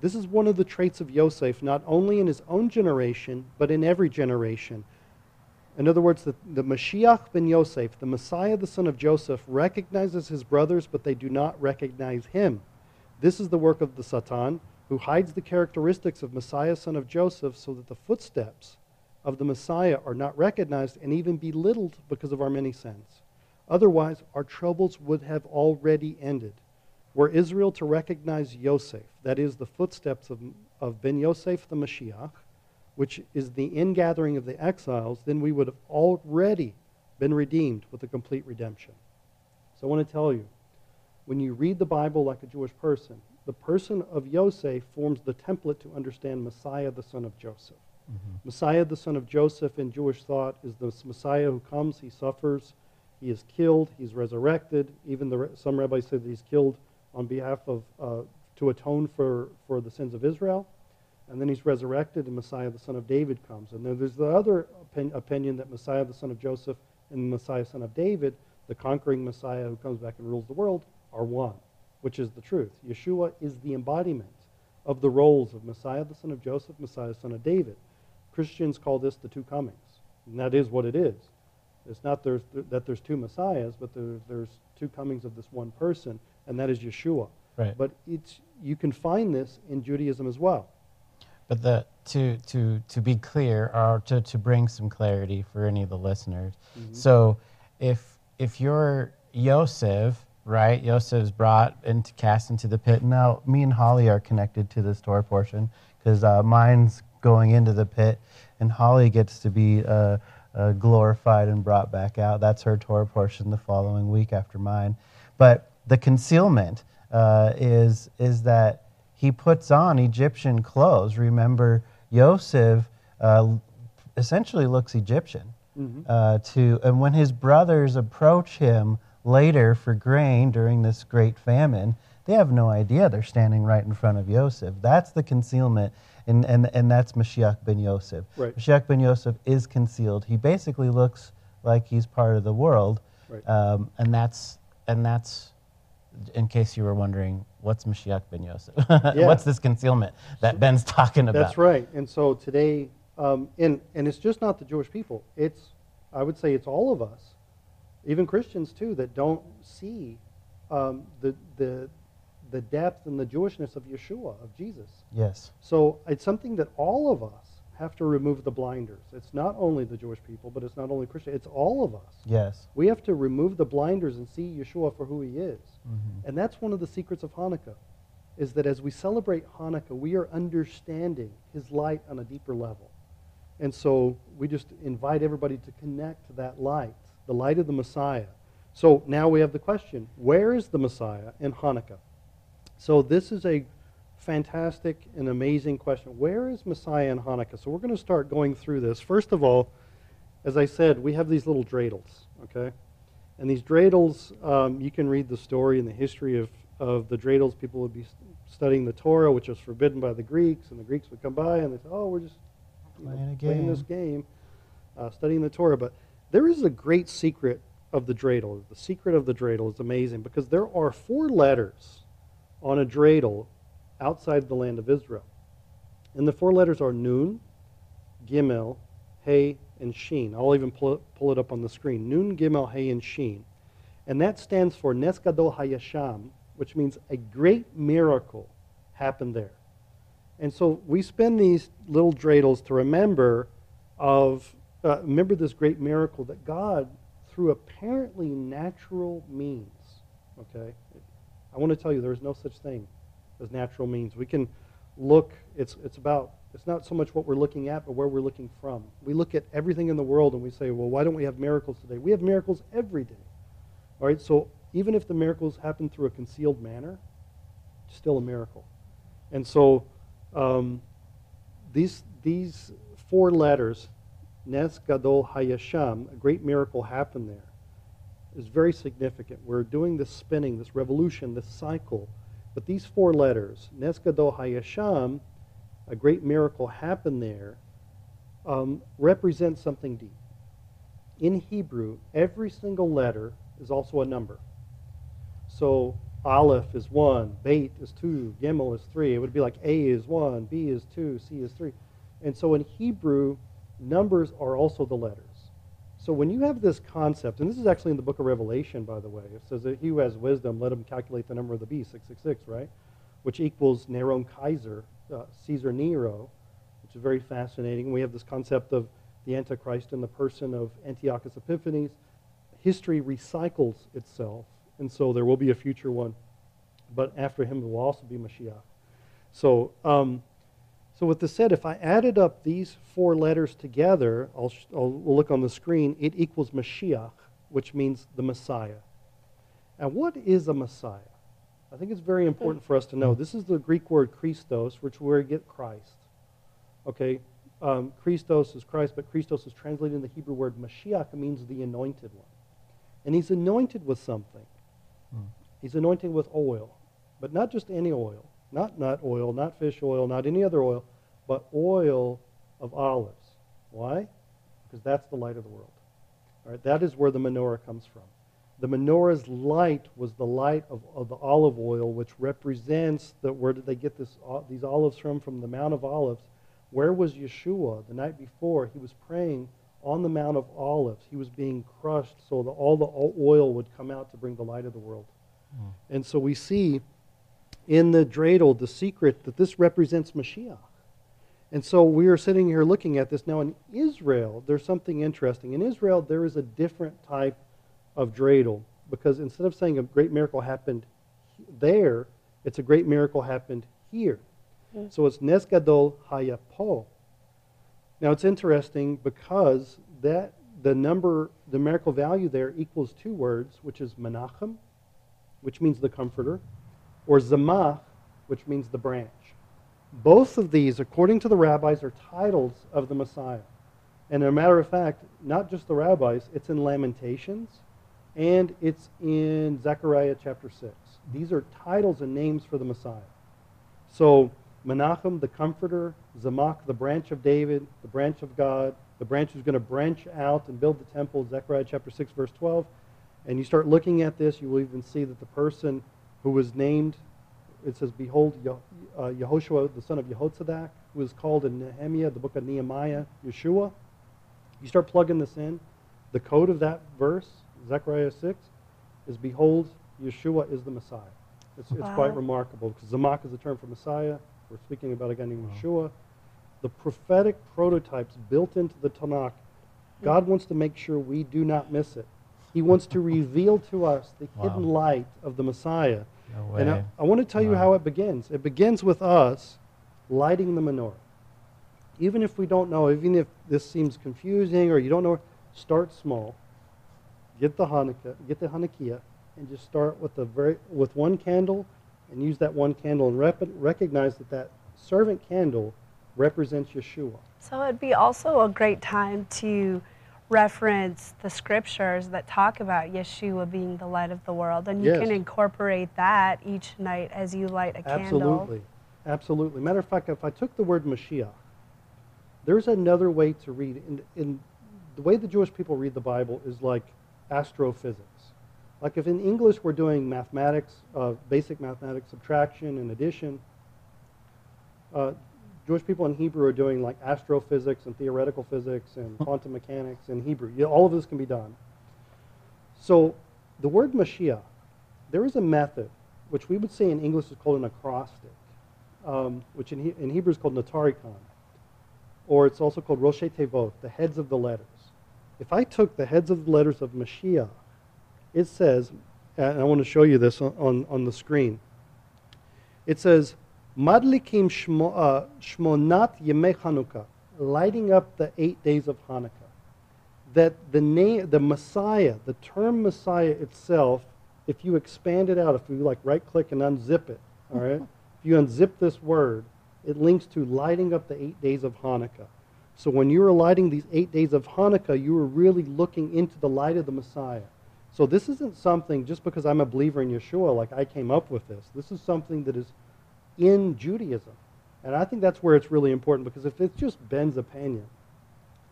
Speaker 3: This is one of the traits of Yosef, not only in his own generation, but in every generation. In other words, the, the Mashiach ben Yosef, the Messiah, the son of Joseph, recognizes his brothers, but they do not recognize him. This is the work of the Satan, who hides the characteristics of Messiah, son of Joseph, so that the footsteps of the Messiah are not recognized and even belittled because of our many sins. Otherwise, our troubles would have already ended. Were Israel to recognize Yosef, that is, the footsteps of, of Ben Yosef the Mashiach, which is the ingathering of the exiles, then we would have already been redeemed with a complete redemption. So I want to tell you, when you read the Bible like a Jewish person, the person of Yosef forms the template to understand Messiah, the son of Joseph. Messiah, the son of Joseph, in Jewish thought, is the Messiah who comes, he suffers, he is killed, he's resurrected. Even the, some rabbis say that he's killed on behalf of, uh, to atone for, for the sins of Israel. And then he's resurrected, and Messiah, the son of David, comes. And then there's the other opin- opinion that Messiah, the son of Joseph, and Messiah, son of David, the conquering Messiah who comes back and rules the world, are one, which is the truth. Yeshua is the embodiment of the roles of Messiah, the son of Joseph, Messiah, son of David. Christians call this the two comings, and that is what it is. It's not there's, that there's two messiahs, but there, there's two comings of this one person, and that is Yeshua.
Speaker 1: Right.
Speaker 3: But it's, you can find this in Judaism as well.
Speaker 1: But the to to to be clear or to, to bring some clarity for any of the listeners. Mm-hmm. So if if you're Yosef, right? Yosef's brought and cast into the pit. Now me and Holly are connected to this Torah portion because uh, mine's going into the pit, and Holly gets to be uh, uh, glorified and brought back out. That's her Torah portion the following week after mine. But the concealment uh, is is that he puts on Egyptian clothes. Remember, Yosef uh, essentially looks Egyptian. Uh, to and when his brothers approach him later for grain during this great famine, they have no idea they're standing right in front of Yosef. That's the concealment, and, and, and that's Mashiach ben Yosef.
Speaker 3: Right.
Speaker 1: Mashiach ben Yosef is concealed. He basically looks like he's part of the world,
Speaker 3: Right.
Speaker 1: um, and that's and that's in case you were wondering, what's Mashiach ben Yosef?
Speaker 3: Yeah.
Speaker 1: what's this concealment that Ben's talking about?
Speaker 3: That's right. And so today, um, and, and it's just not the Jewish people. It's, I would say it's all of us, even Christians too, that don't see um, the, the, the depth and the Jewishness of Yeshua, of Jesus.
Speaker 1: Yes.
Speaker 3: So it's something that all of us have to remove the blinders. It's not only the Jewish people, but it's not only Christian. It's all of us.
Speaker 1: Yes.
Speaker 3: We have to remove the blinders and see Yeshua for who he is.
Speaker 1: Mm-hmm.
Speaker 3: And that's one of the secrets of Hanukkah, is that as we celebrate Hanukkah, we are understanding his light on a deeper level. And so we just invite everybody to connect to that light, the light of the Messiah, So now we have the question where is the Messiah in Hanukkah? So this is a fantastic and amazing question. Where is Messiah in Hanukkah? So we're going to start going through this. First of all, as I said, we have these little dreidels, okay? And these dreidels, um, you can read the story and the history of, of the dreidels. People would be studying the Torah, which was forbidden by the Greeks, and the Greeks would come by and they'd say, "Oh, we're just you know,
Speaker 5: Playing
Speaker 3: playing this game, uh, studying the Torah." But there is a great secret of the dreidel. The secret of the dreidel is amazing because there are four letters on a dreidel outside the land of Israel, and the four letters are Nun, Gimel, Hey, and Sheen. I'll even pull, pull it up on the screen. Nun, Gimel, Hey, and Sheen. And that stands for Nes Gadol Hayasham, which means a great miracle happened there. And so we spend these little dreidels to remember of uh, remember this great miracle that God, through apparently natural means, okay. I want to tell you there is no such thing as natural means. We can look. It's it's about it's not so much what we're looking at, but where we're looking from. We look at everything in the world and we say, well, why don't we have miracles today? We have miracles every day. All right. So even if the miracles happen through a concealed manner, it's still a miracle. And so um, these, these four letters, Nes Gadol Hayasham, a great miracle happened there, is very significant. We're doing this spinning, this revolution, this cycle. But these four letters, Nes Gadol Hayasham, a great miracle happened there, um, represent something deep. In Hebrew, every single letter is also a number. So Aleph is one, Beit is two, Gimel is three. It would be like A is one, B is two, C is three. And so in Hebrew, numbers are also the letters. So when you have this concept, and this is actually in the book of Revelation, by the way, it says that he who has wisdom, let him calculate the number of the beast, 666, right? Which equals Neron Kaiser, uh, Caesar Nero, which is very fascinating. We have this concept of the Antichrist in the person of Antiochus Epiphanes. History recycles itself, and so there will be a future one. But after him there will also be Mashiach. So, um, so with this said, if I added up these four letters together, I'll, sh- I'll we'll look on the screen, it equals Mashiach, which means the Messiah. And what is a Messiah? I think it's very important for us to know. This is the Greek word Christos, which where we get Christ. Okay, um, Christos is Christ, but Christos is translated in the Hebrew word Mashiach, it means the anointed one. And he's anointed with something. He's anointed with oil, but not just any oil, not nut oil, not fish oil, not any other oil, but oil of olives. Why? Because that's the light of the world. All right, that is where the menorah comes from. The menorah's light was the light of, of the olive oil, which represents that. Where did they get this, uh, these olives from? From the Mount of Olives. Where was Yeshua the night before? He was praying on the Mount of Olives. He was being crushed so that all the oil would come out to bring the light of the world. And so we see in the dreidel the secret that this represents Mashiach. And so we are sitting here looking at this. Now, in Israel, there's something interesting. In Israel, there is a different type of dreidel because instead of saying a great miracle happened there, it's a great miracle happened here. Mm. So it's Nes Gadol Hayapo. Now, it's interesting because that the number, the numerical value there equals two words, which is Menachem, which means the comforter, or Tzemach, which means the branch. Both of these, according to the rabbis, are titles of the Messiah. And as a matter of fact, not just the rabbis, it's in Lamentations and it's in Zechariah chapter 6. These are titles and names for the Messiah. So, Menachem, the comforter, Tzemach, the branch of David, the branch of God, the branch who's going to branch out and build the temple, Zechariah chapter 6, verse 12. And you start looking at this, you will even see that the person who was named, it says, Behold, Ye- uh, Yehoshua, the son of Yehotzadak, who is called in Nehemiah, the book of Nehemiah, Yeshua. You start plugging this in. The code of that verse, Zechariah 6, is Behold, Yeshua is the Messiah. It's, it's quite remarkable because Tzemach is a term for Messiah. We're speaking about a guy named Yeshua. The prophetic prototypes built into the Tanakh, God wants to make sure we do not miss it. He wants to reveal to us the
Speaker 1: Wow.
Speaker 3: hidden light of the Messiah.
Speaker 1: No
Speaker 3: And I. I want to tell you how it begins. It begins with us lighting the menorah. Even if we don't know, even if this seems confusing or you don't know, start small. get the Hanukkah, get the Hanukkah, and just start with the very with one candle, and use that one candle and rep- recognize that that servant candle represents Yeshua.
Speaker 2: So it'd be also a great time to reference the scriptures that talk about Yeshua being the light of the world, and you
Speaker 3: Yes.
Speaker 2: can incorporate that each night as you light a candle.
Speaker 3: Absolutely. Absolutely. Matter of fact, if I took the word Mashiach, there's another way to read. In, in the way the Jewish people read the Bible is like astrophysics. Like if in English we're doing mathematics, uh, basic mathematics, subtraction and addition, uh, Jewish people in Hebrew are doing like astrophysics and theoretical physics and quantum mechanics in Hebrew. Yeah, all of this can be done. So the word Mashiach, there is a method, which we would say in English is called an acrostic, um, which in, in Hebrew is called Notarikon, or it's also called Rosh Tevot, the heads of the letters. If I took the heads of the letters of Mashiach, it says, and I want to show you this on, on, on the screen. It says, Madlikim uh, Shmonat Yemei Hanukkah, lighting up the eight days of Hanukkah. That the name, the Messiah, the term Messiah itself, if you expand it out, if you like right click and unzip it, all right? if you unzip this word, it links to lighting up the eight days of Hanukkah. So when you were lighting these eight days of Hanukkah, you were really looking into the light of the Messiah. So this isn't something just because I'm a believer in Yeshua, like I came up with this. This is something that is in Judaism. And I think that's where it's really important because if it's just Ben's opinion,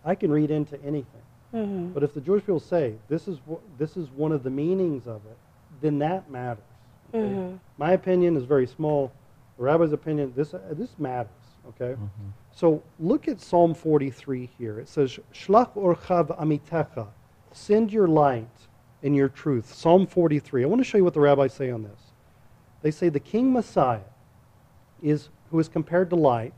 Speaker 3: I can read into anything.
Speaker 2: hmm
Speaker 3: But if the Jewish people say this is wh- this is one of the meanings of it, then that matters. okay?
Speaker 2: Mhm.
Speaker 3: My opinion is very small. The rabbi's opinion this uh, this matters. Okay. So look at Psalm 43 here. It says, "Shlach orchav amitecha, send your light and your truth." Psalm 43. I want to show you what the rabbis say on this. They say the King Messiah is who is compared to light,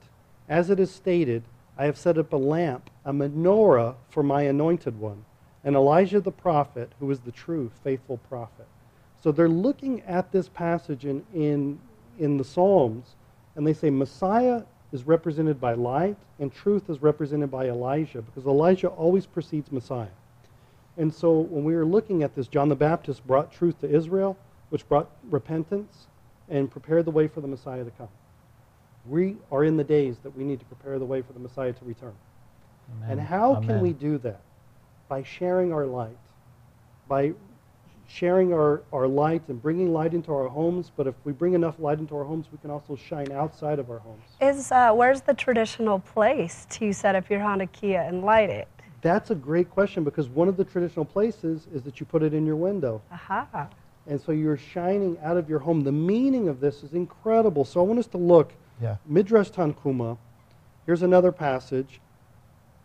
Speaker 3: as it is stated, I have set up a lamp, a menorah for my anointed one, and Elijah the prophet, who is the true, faithful prophet. So they're looking at this passage in, in, in the Psalms, and they say Messiah is represented by light, and truth is represented by Elijah, because Elijah always precedes Messiah. And so when we were looking at this, John the Baptist brought truth to Israel, which brought repentance and prepared the way for the Messiah to come. We are in the days that we need to prepare the way for the Messiah to return. And how can we do that? By sharing our light, by sharing our, our light and bringing light into our homes. But if we bring enough light into our homes, we can also shine outside of our homes.
Speaker 2: Is uh, where's the traditional place to set up your Hanukkah and light it?
Speaker 3: That's a great question because one of the traditional places is that you put it in your window.
Speaker 2: Aha.
Speaker 3: And so you're shining out of your home. The meaning of this is incredible. So I want us to look
Speaker 1: Yeah.
Speaker 3: Midrash Tanhuma. Here's another passage.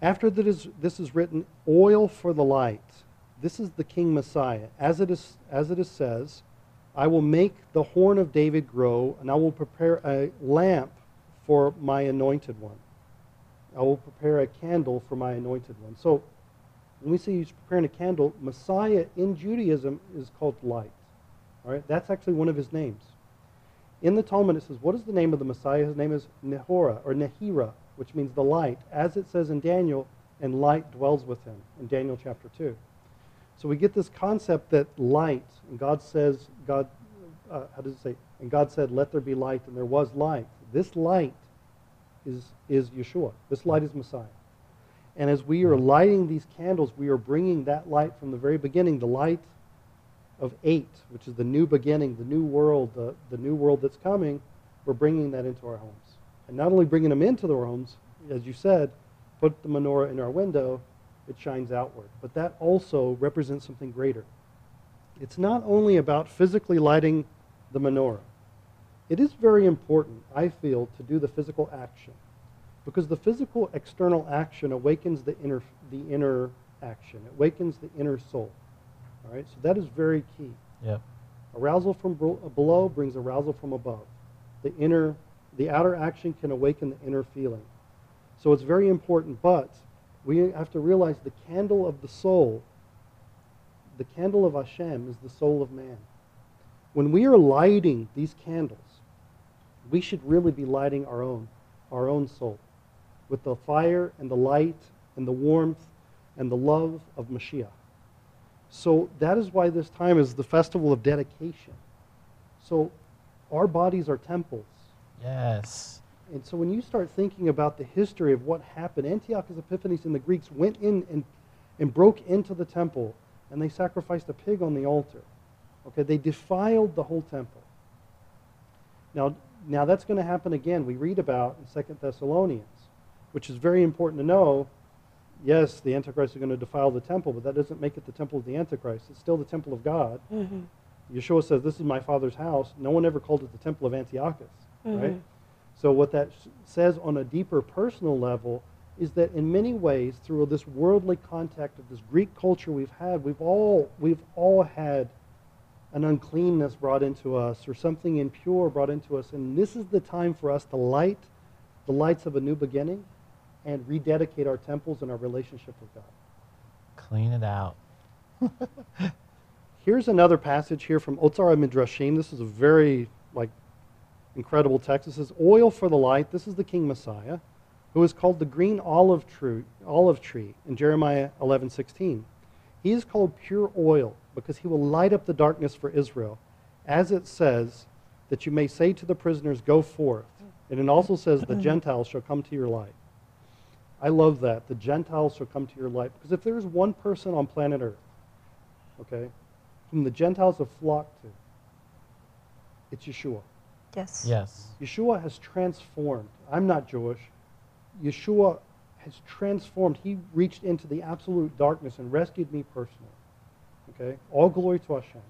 Speaker 3: After this is written, oil for the light. This is the King Messiah. As it is, as it is says, I will make the horn of David grow, and I will prepare a lamp for my anointed one. I will prepare a candle for my anointed one. So when we say he's preparing a candle, Messiah in Judaism is called light. All right, that's actually one of his names. In the Talmud, it says, What is the name of the Messiah? His name is Nehora, or Nehira, which means the light, as it says in Daniel, and light dwells with him in Daniel chapter 2. So we get this concept that light, and God says, God, uh, how does it say? And God said, Let there be light, and there was light. This light is, is Yeshua. This light is Messiah. And as we are lighting these candles, we are bringing that light from the very beginning, the light of eight, which is the new beginning, the new world, the, the new world that's coming, we're bringing that into our homes. And not only bringing them into our homes, as you said, put the menorah in our window, it shines outward. But that also represents something greater. It's not only about physically lighting the menorah. It is very important, I feel, to do the physical action. Because the physical external action awakens the inner, the inner action. It awakens the inner soul. All right, so that is very key.
Speaker 1: Yep.
Speaker 3: Arousal from uh, below brings arousal from above. The inner, the outer action can awaken the inner feeling. So it's very important, but we have to realize the candle of the soul, the candle of Hashem is the soul of man. When we are lighting these candles, we should really be lighting our own, our own soul with the fire and the light and the warmth and the love of Mashiach. So that is why this time is the festival of dedication. So our bodies are temples.
Speaker 1: Yes.
Speaker 3: And so when you start thinking about the history of what happened, Antiochus Epiphanes and the Greeks went in and, and broke into the temple and they sacrificed a pig on the altar. Okay, they defiled the whole temple. Now, now that's going to happen again. We read about in Second Thessalonians, which is very important to know. Yes, the Antichrist is going to defile the temple, but that doesn't make it the temple of the Antichrist. It's still the temple of God.
Speaker 2: Mm-hmm.
Speaker 3: Yeshua says, This is my Father's house. No one ever called it the temple of Antiochus, right?
Speaker 2: Mhm.
Speaker 3: So, what that says on a deeper personal level is that in many ways, through this worldly contact of this Greek culture we've had, we've all, we've all had an uncleanness brought into us or something impure brought into us. And this is the time for us to light the lights of a new beginning and rededicate our temples and our relationship with God.
Speaker 1: Clean it out.
Speaker 3: Here's another passage here from Otzar Midrashim. This is a very like incredible text. It says, "Oil for the light." This is the King Messiah, who is called the green olive tree, olive tree in Jeremiah 11:16. He is called pure oil because he will light up the darkness for Israel, as it says that you may say to the prisoners, "Go forth." And it also says, "The Gentiles shall come to your light." I love that. The Gentiles shall come to your light because if there is one person on planet Earth, okay, whom the Gentiles have flocked to, it's Yeshua.
Speaker 2: Yes.
Speaker 1: Yes.
Speaker 3: Yeshua has transformed. I'm not Jewish. Yeshua has transformed. He reached into the absolute darkness and rescued me personally. Okay? All glory to Hashem.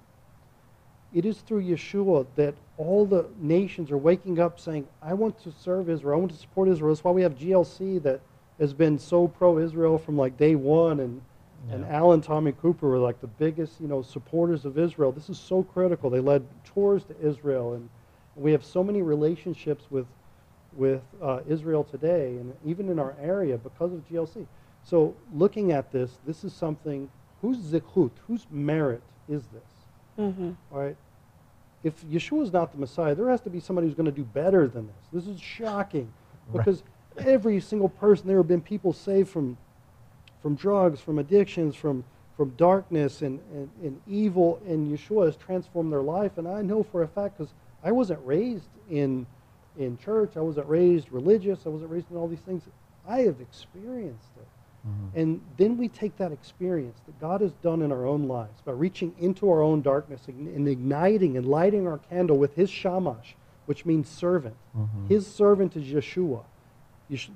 Speaker 3: It is through Yeshua that all the nations are waking up saying, I want to serve Israel. I want to support Israel. That's why we have GLC that has been so pro Israel from like day one and and Alan Tommy Cooper were like the biggest, you know, supporters of Israel. This is so critical. They led tours to Israel, and we have so many relationships with with uh, Israel today, and even in our area because of GLC. So, looking at this, this is something. Whose zikhut, whose merit is this?
Speaker 2: Mm-hmm.
Speaker 3: All right. If Yeshua is not the Messiah, there has to be somebody who's going to do better than this. This is shocking
Speaker 1: Right.
Speaker 3: because every single person there have been people saved from from drugs, from addictions, from from darkness and, and, and evil, and Yeshua has transformed their life. And I know for a fact because I wasn't raised in in church, I wasn't raised religious, I wasn't raised in all these things. I have experienced it.
Speaker 1: Mhm.
Speaker 3: And then we take that experience that God has done in our own lives by reaching into our own darkness and igniting and lighting our candle with His shamash, which means servant.
Speaker 1: Mhm.
Speaker 3: His servant is Yeshua.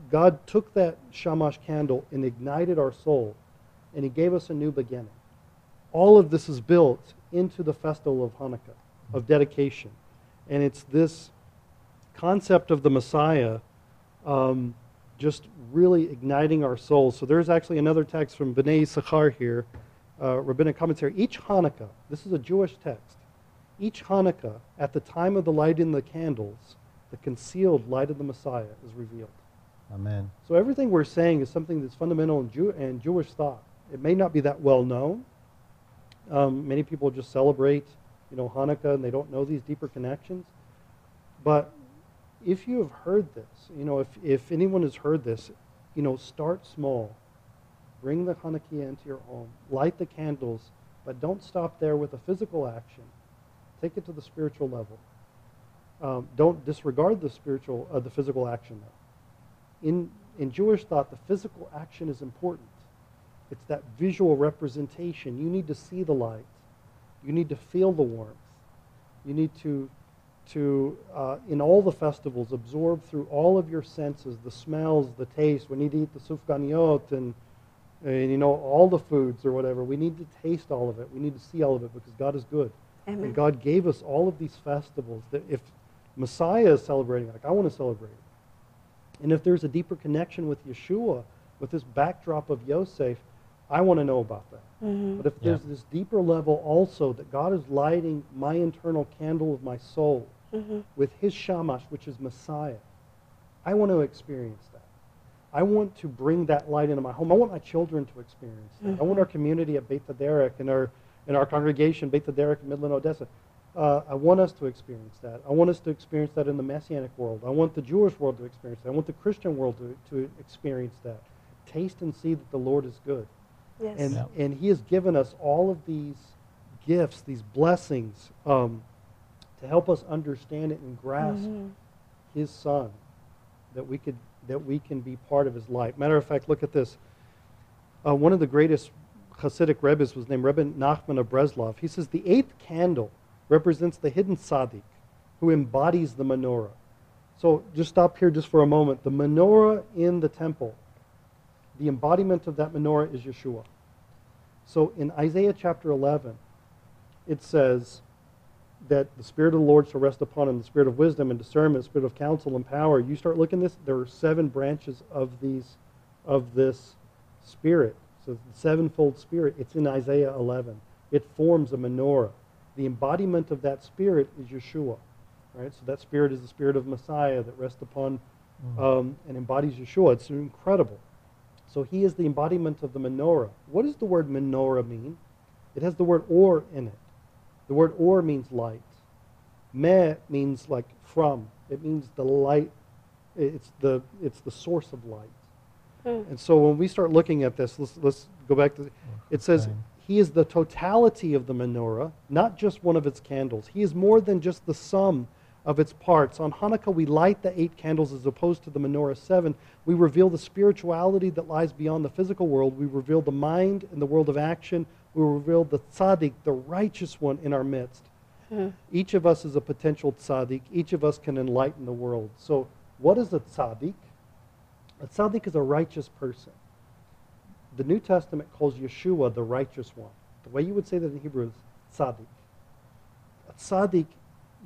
Speaker 3: God took that shamash candle and ignited our soul, and He gave us a new beginning. All of this is built into the festival of Hanukkah, of dedication. And it's this concept of the Messiah um, just really igniting our souls. So there's actually another text from B'nai Sakhar here, uh, rabbinic commentary. Each Hanukkah, this is a Jewish text, each Hanukkah, at the time of the lighting the candles, the concealed light of the Messiah is revealed.
Speaker 5: Amen.
Speaker 3: So everything we're saying is something that's fundamental in, Jew- in Jewish thought. It may not be that well known. Um, many people just celebrate, you know, Hanukkah and they don't know these deeper connections. But if you have heard this, you know, if, if anyone has heard this, you know, start small. Bring the Hanukkah into your home. Light the candles, but don't stop there with a physical action. Take it to the spiritual level. Um, don't disregard the spiritual, uh, the physical action though in, in Jewish thought, the physical action is important. It's that visual representation. You need to see the light. You need to feel the warmth. You need to, to uh, in all the festivals, absorb through all of your senses the smells, the taste. We need to eat the sufganiyot and, and, you know, all the foods or whatever. We need to taste all of it. We need to see all of it because God is good.
Speaker 2: Amen.
Speaker 3: And God gave us all of these festivals that if Messiah is celebrating, like I want to celebrate it. And if there's a deeper connection with Yeshua, with this backdrop of Yosef, I want to know about that.
Speaker 2: Mhm.
Speaker 3: But if
Speaker 1: Yeah.
Speaker 3: there's this deeper level also that God is lighting my internal candle of my soul
Speaker 2: Mhm.
Speaker 3: with his shamash, which is Messiah, I want to experience that. I want to bring that light into my home. I want my children to experience that. I want our community at Beit Derek and our, and our congregation, Beit Derek in Midland, Odessa. Uh, I want us to experience that. I want us to experience that in the Messianic world. I want the Jewish world to experience that. I want the Christian world to, to experience that. Taste and see that the Lord is good.
Speaker 2: Yes.
Speaker 3: And,
Speaker 1: Yep.
Speaker 3: and He has given us all of these gifts, these blessings, um, to help us understand it and grasp
Speaker 2: Mhm.
Speaker 3: His Son, that we could that we can be part of His life. Matter of fact, look at this. Uh, one of the greatest Hasidic Rebbes was named Rebbe Nachman of Breslov. He says the eighth candle represents the hidden tzaddik who embodies the menorah. So just stop here just for a moment. The menorah in the temple, the embodiment of that menorah is Yeshua. So in Isaiah chapter 11, it says that the Spirit of the Lord shall rest upon him, the Spirit of wisdom and discernment, the Spirit of counsel and power. You start looking this, there are seven branches of these of this Spirit. So the sevenfold Spirit, it's in Isaiah 11. It forms a menorah. The embodiment of that Spirit is Yeshua. Right? So that Spirit is the Spirit of Messiah that rests upon um, and embodies Yeshua. It's incredible. So he is the embodiment of the menorah. What does the word menorah mean? It has the word or in it. The word or means light. Me means like from. It means the light. It's the, it's the source of light.
Speaker 2: Mm.
Speaker 3: And so when we start looking at this, let's, let's go back to it says
Speaker 1: Fine.
Speaker 3: He is the totality of the menorah, not just one of its candles. He is more than just the sum of its parts. On Hanukkah, we light the eight candles as opposed to the menorah seven. We reveal the spirituality that lies beyond the physical world. We reveal the mind and the world of action. We reveal the tzaddik, the righteous one in our midst. Hmm. Each of us is a potential tzaddik. Each of us can enlighten the world. So, what is a tzaddik? A tzaddik is a righteous person. The New Testament calls Yeshua the righteous one. The way you would say that in Hebrew is tzaddik. A tzaddik,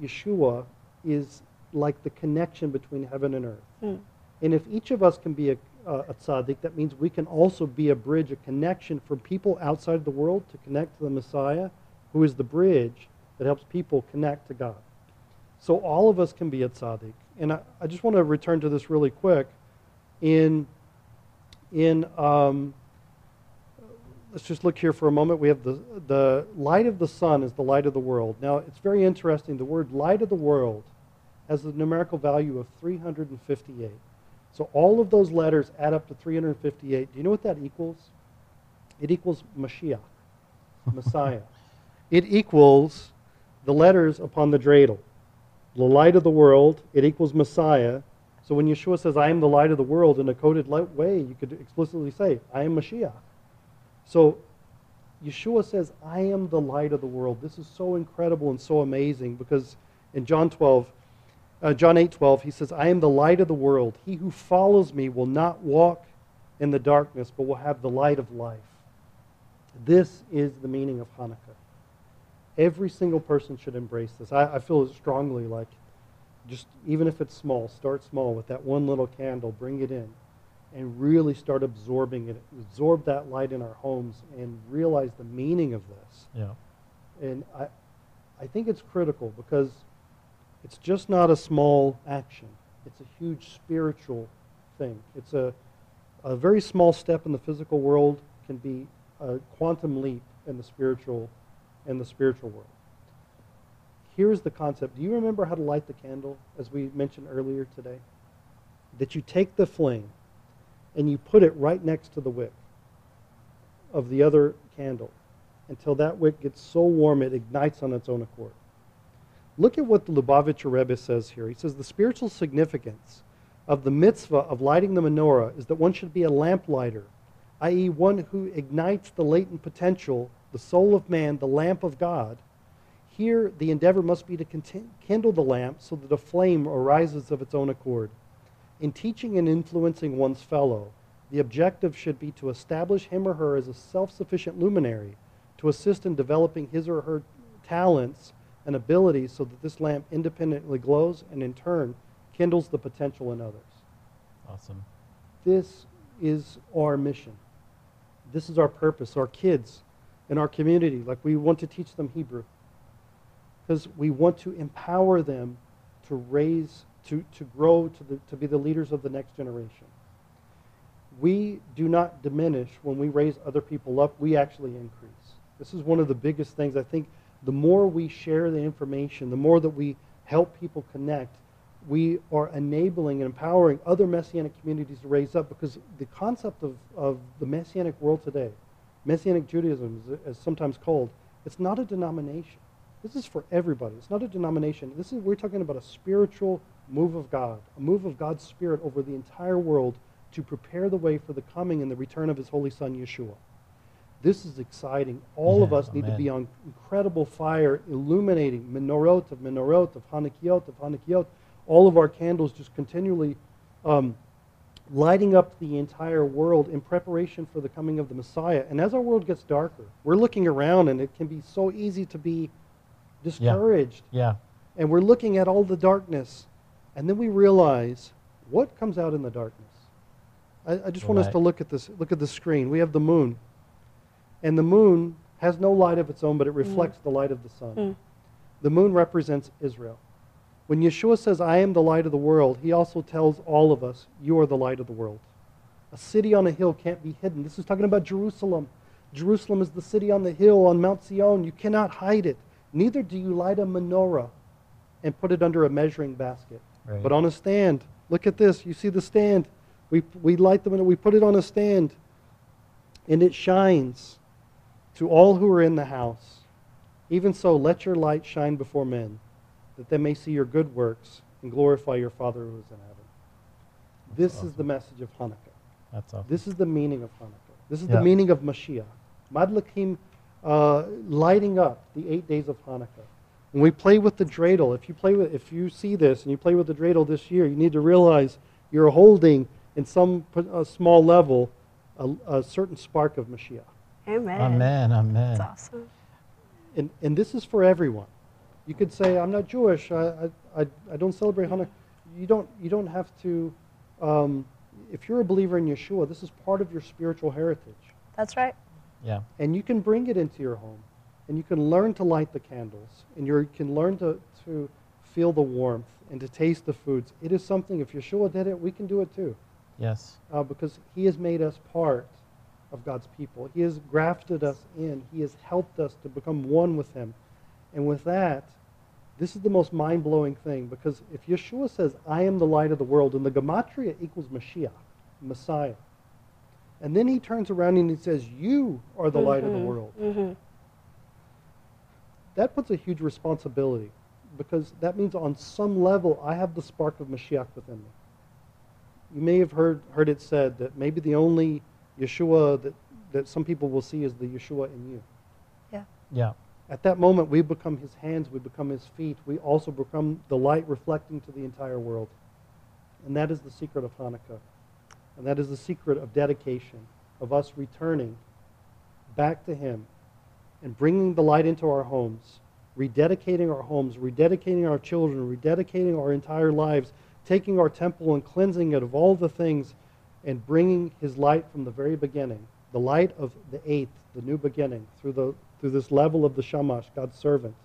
Speaker 3: Yeshua, is like the connection between heaven and earth.
Speaker 2: Mm.
Speaker 3: And if each of us can be a, uh, a tzaddik, that means we can also be a bridge, a connection for people outside the world to connect to the Messiah, who is the bridge that helps people connect to God. So all of us can be a tzaddik. And I, I just want to return to this really quick. In, in um, let's just look here for a moment. We have the, the light of the sun is the light of the world. Now, it's very interesting. The word light of the world has a numerical value of 358. So all of those letters add up to 358. Do you know what that equals? It equals Mashiach, Messiah. it equals the letters upon the dreidel. The light of the world, it equals Messiah. So when Yeshua says, I am the light of the world in a coded light way, you could explicitly say, I am Mashiach. So Yeshua says, I am the light of the world. This is so incredible and so amazing because in John 12, uh, John 8 12, he says, I am the light of the world. He who follows me will not walk in the darkness, but will have the light of life. This is the meaning of Hanukkah. Every single person should embrace this. I, I feel strongly like just, even if it's small, start small with that one little candle, bring it in, and really start absorbing it. Absorb that light in our homes and realize the meaning of this.
Speaker 1: Yeah.
Speaker 3: And I, I think it's critical because it's just not a small action. It's a huge spiritual thing. It's a, a very small step in the physical world can be a quantum leap in the spiritual in the spiritual world. Here's the concept. Do you remember how to light the candle as we mentioned earlier today? That you take the flame and you put it right next to the wick of the other candle until that wick gets so warm it ignites on its own accord. Look at what the Lubavitcher Rebbe says here. He says the spiritual significance of the mitzvah of lighting the menorah is that one should be a lamplighter, i.e., one who ignites the latent potential, the soul of man, the lamp of God. Here, the endeavor must be to kindle the lamp so that a flame arises of its own accord. In teaching and influencing one's fellow, the objective should be to establish him or her as a self sufficient luminary, to assist in developing his or her talents and abilities so that this lamp independently glows and in turn kindles the potential in others.
Speaker 1: Awesome.
Speaker 3: This is our mission. This is our purpose. Our kids in our community, like we want to teach them Hebrew because we want to empower them to raise, to, to grow, to, the, to be the leaders of the next generation. We do not diminish when we raise other people up, we actually increase. This is one of the biggest things. I think the more we share the information, the more that we help people connect, we are enabling and empowering other messianic communities to raise up because the concept of, of the messianic world today Messianic Judaism, as, sometimes called, it's not a denomination. This is for everybody. It's not a denomination. This is we're talking about a spiritual move of God, a move of God's Spirit over the entire world to prepare the way for the coming and the return of His Holy Son Yeshua. This is exciting. All of
Speaker 1: Yeah,
Speaker 3: us need to be on incredible fire, illuminating menorot of menorot of Hanukkot of Hanukkot. All of our candles just continually um, lighting up the entire world in preparation for the coming of the Messiah. And as our world gets darker, we're looking around, and it can be so easy to be discouraged.
Speaker 1: yeah. Yeah.
Speaker 3: And we're looking at all the darkness, and then we realize what comes out in the darkness. I, I just
Speaker 1: The
Speaker 3: want us to look at this. Look at the screen. We have the moon, and the moon has no light of its own, but it reflects the light of the sun.
Speaker 2: Mm.
Speaker 3: The moon represents Israel. When Yeshua says, I am the light of the world, he also tells all of us, You are the light of the world. A city on a hill can't be hidden. This is talking about Jerusalem. Jerusalem is the city on the hill on Mount Zion. You cannot hide it. Neither do you light a menorah and put it under a measuring basket.
Speaker 1: Right.
Speaker 3: But on a stand, look at this. You see the stand. We, we light the menorah, we put it on a stand, and it shines to all who are in the house. Even so, let your light shine before men, that they may see your good works and glorify your Father who is in heaven. This is the message of Hanukkah.
Speaker 1: That's awesome.
Speaker 3: This is the meaning of Hanukkah. This is
Speaker 1: Yeah.
Speaker 3: the meaning of Mashiach. Madlikim uh, lighting up the eight days of Hanukkah. When we play with the dreidel, if you play with, if you see this and you play with the dreidel this year, you need to realize you're holding, in some p- uh, small level, a, a certain spark of Mashiach.
Speaker 2: Amen.
Speaker 1: Amen. Amen.
Speaker 2: That's awesome.
Speaker 3: And, and this is for everyone. You could say, I'm not Jewish, I, I, I, I don't celebrate Hanukkah. You don't, you don't have to, um, if you're a believer in Yeshua, this is part of your spiritual heritage.
Speaker 2: That's right.
Speaker 1: Yeah.
Speaker 3: and you can bring it into your home and you can learn to light the candles and you can learn to, to feel the warmth and to taste the foods. It is something if yeshua did it we can do it too.
Speaker 1: Yes.
Speaker 3: uh, because he has made us part of god's people. He has grafted us in. He has helped us to become one with him. And with that this is the most mind-blowing thing because if yeshua says i am the light of the world and the gematria equals mashiach messiah. And then he turns around and he says you are the light of the world.
Speaker 2: Hmm
Speaker 3: that puts a huge responsibility because that means on some level I have the spark of Mashiach within me. You may have heard, heard it said that maybe the only Yeshua that, that some people will see is the Yeshua in you.
Speaker 1: Yeah. Yeah.
Speaker 3: At that moment, we become his hands, we become his feet, we also become the light reflecting to the entire world. And that is the secret of Hanukkah. And that is the secret of dedication, of us returning back to him and bringing the light into our homes, rededicating our homes, rededicating our children, rededicating our entire lives, taking our temple and cleansing it of all the things, and bringing his light from the very beginning, the light of the eighth, the new beginning, through, the, through this level of the Shamash, God's servant,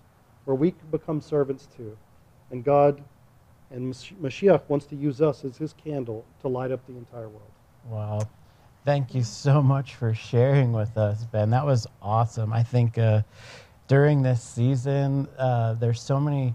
Speaker 3: where we can become servants too. And God and Mas- Mashiach wants to use us as his candle to light up the entire world.
Speaker 1: Wow. Thank you so much for sharing with us, Ben. That was awesome. I think uh, during this season, uh, there's so many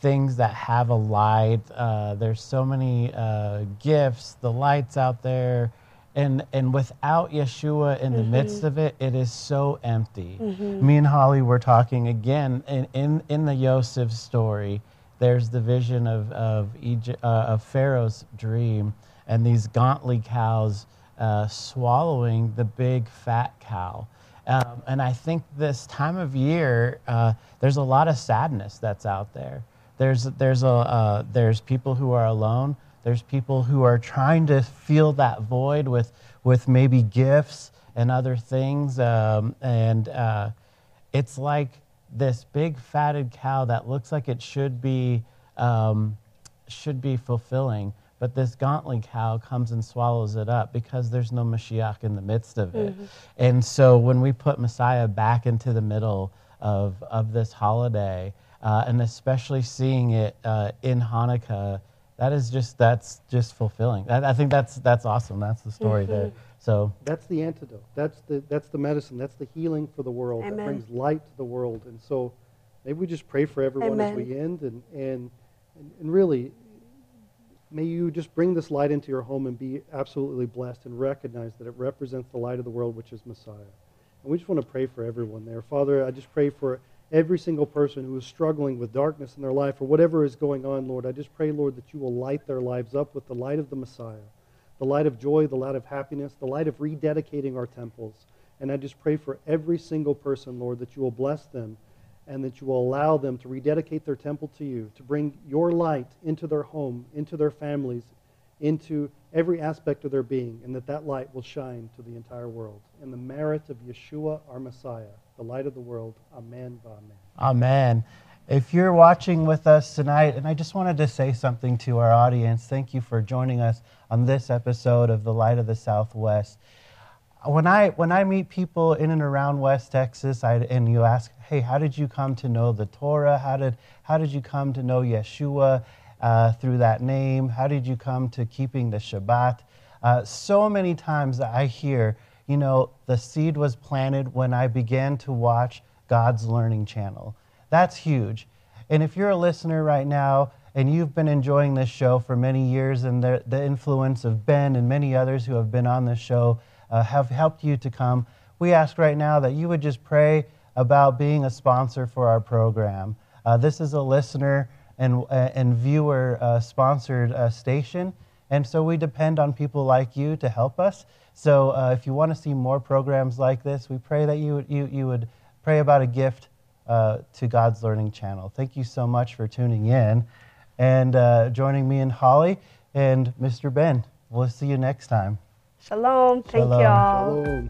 Speaker 1: things that have a light. Uh, there's so many uh, gifts, the lights out there. And, and without Yeshua in the midst of it, it is so empty. Me and Holly were talking again in, in, in the Yosef story. There's the vision of, of, Egypt, uh, of Pharaoh's dream and these gauntly cows uh, swallowing the big fat cow. Um, and I think this time of year, uh, there's a lot of sadness that's out there. There's, there's, a, uh, there's people who are alone. There's people who are trying to fill that void with, with maybe gifts and other things. Um, and uh, it's like this big fatted cow that looks like it should be, um, should be fulfilling. But this gauntlet cow comes and swallows it up because there's no Mashiach in the midst of it. And so when we put Messiah back into the middle of, of this holiday, uh, and especially seeing it uh, in Hanukkah, that is just that's just fulfilling. I, I think that's that's awesome. That's the story there. So
Speaker 3: That's the antidote. That's the, that's the medicine. That's the healing for the world.
Speaker 2: Amen.
Speaker 3: That brings light to the world. And so maybe we just pray for everyone as we end. And, and, and, and really, may you just bring this light into your home and be absolutely blessed and recognize that it represents the light of the world, which is Messiah. And we just want to pray for everyone there. Father, I just pray for every single person who is struggling with darkness in their life or whatever is going on, Lord. I just pray, Lord, that you will light their lives up with the light of the Messiah, the light of joy, the light of happiness, the light of rededicating our temples. And I just pray for every single person, Lord, that you will bless them and that you will allow them to rededicate their temple to you, to bring your light into their home, into their families, into every aspect of their being, and that that light will shine to the entire world. In the merit of Yeshua, our Messiah, the light of the world. Amen. Amen.
Speaker 1: Amen. If you're watching with us tonight, and I just wanted to say something to our audience, thank you for joining us on this episode of The Light of the Southwest. When I, when I meet people in and around West Texas, I, and you ask, hey, how did you come to know the Torah? How did, how did you come to know Yeshua uh, through that name? How did you come to keeping the Shabbat? Uh, so many times I hear, you know, the seed was planted when I began to watch God's Learning Channel. That's huge. And if you're a listener right now and you've been enjoying this show for many years, and the, the influence of Ben and many others who have been on this show uh, have helped you to come, we ask right now that you would just pray about being a sponsor for our program. Uh, this is a listener and, and viewer uh, sponsored uh, station. And so we depend on people like you to help us. So uh, if you want to see more programs like this, we pray that you, you, you would pray about a gift uh, to God's Learning Channel. Thank you so much for tuning in and uh, joining me and Holly and Mr. Ben. We'll see you next time.
Speaker 2: Shalom. Thank
Speaker 1: Shalom.
Speaker 2: y'all.
Speaker 3: Shalom.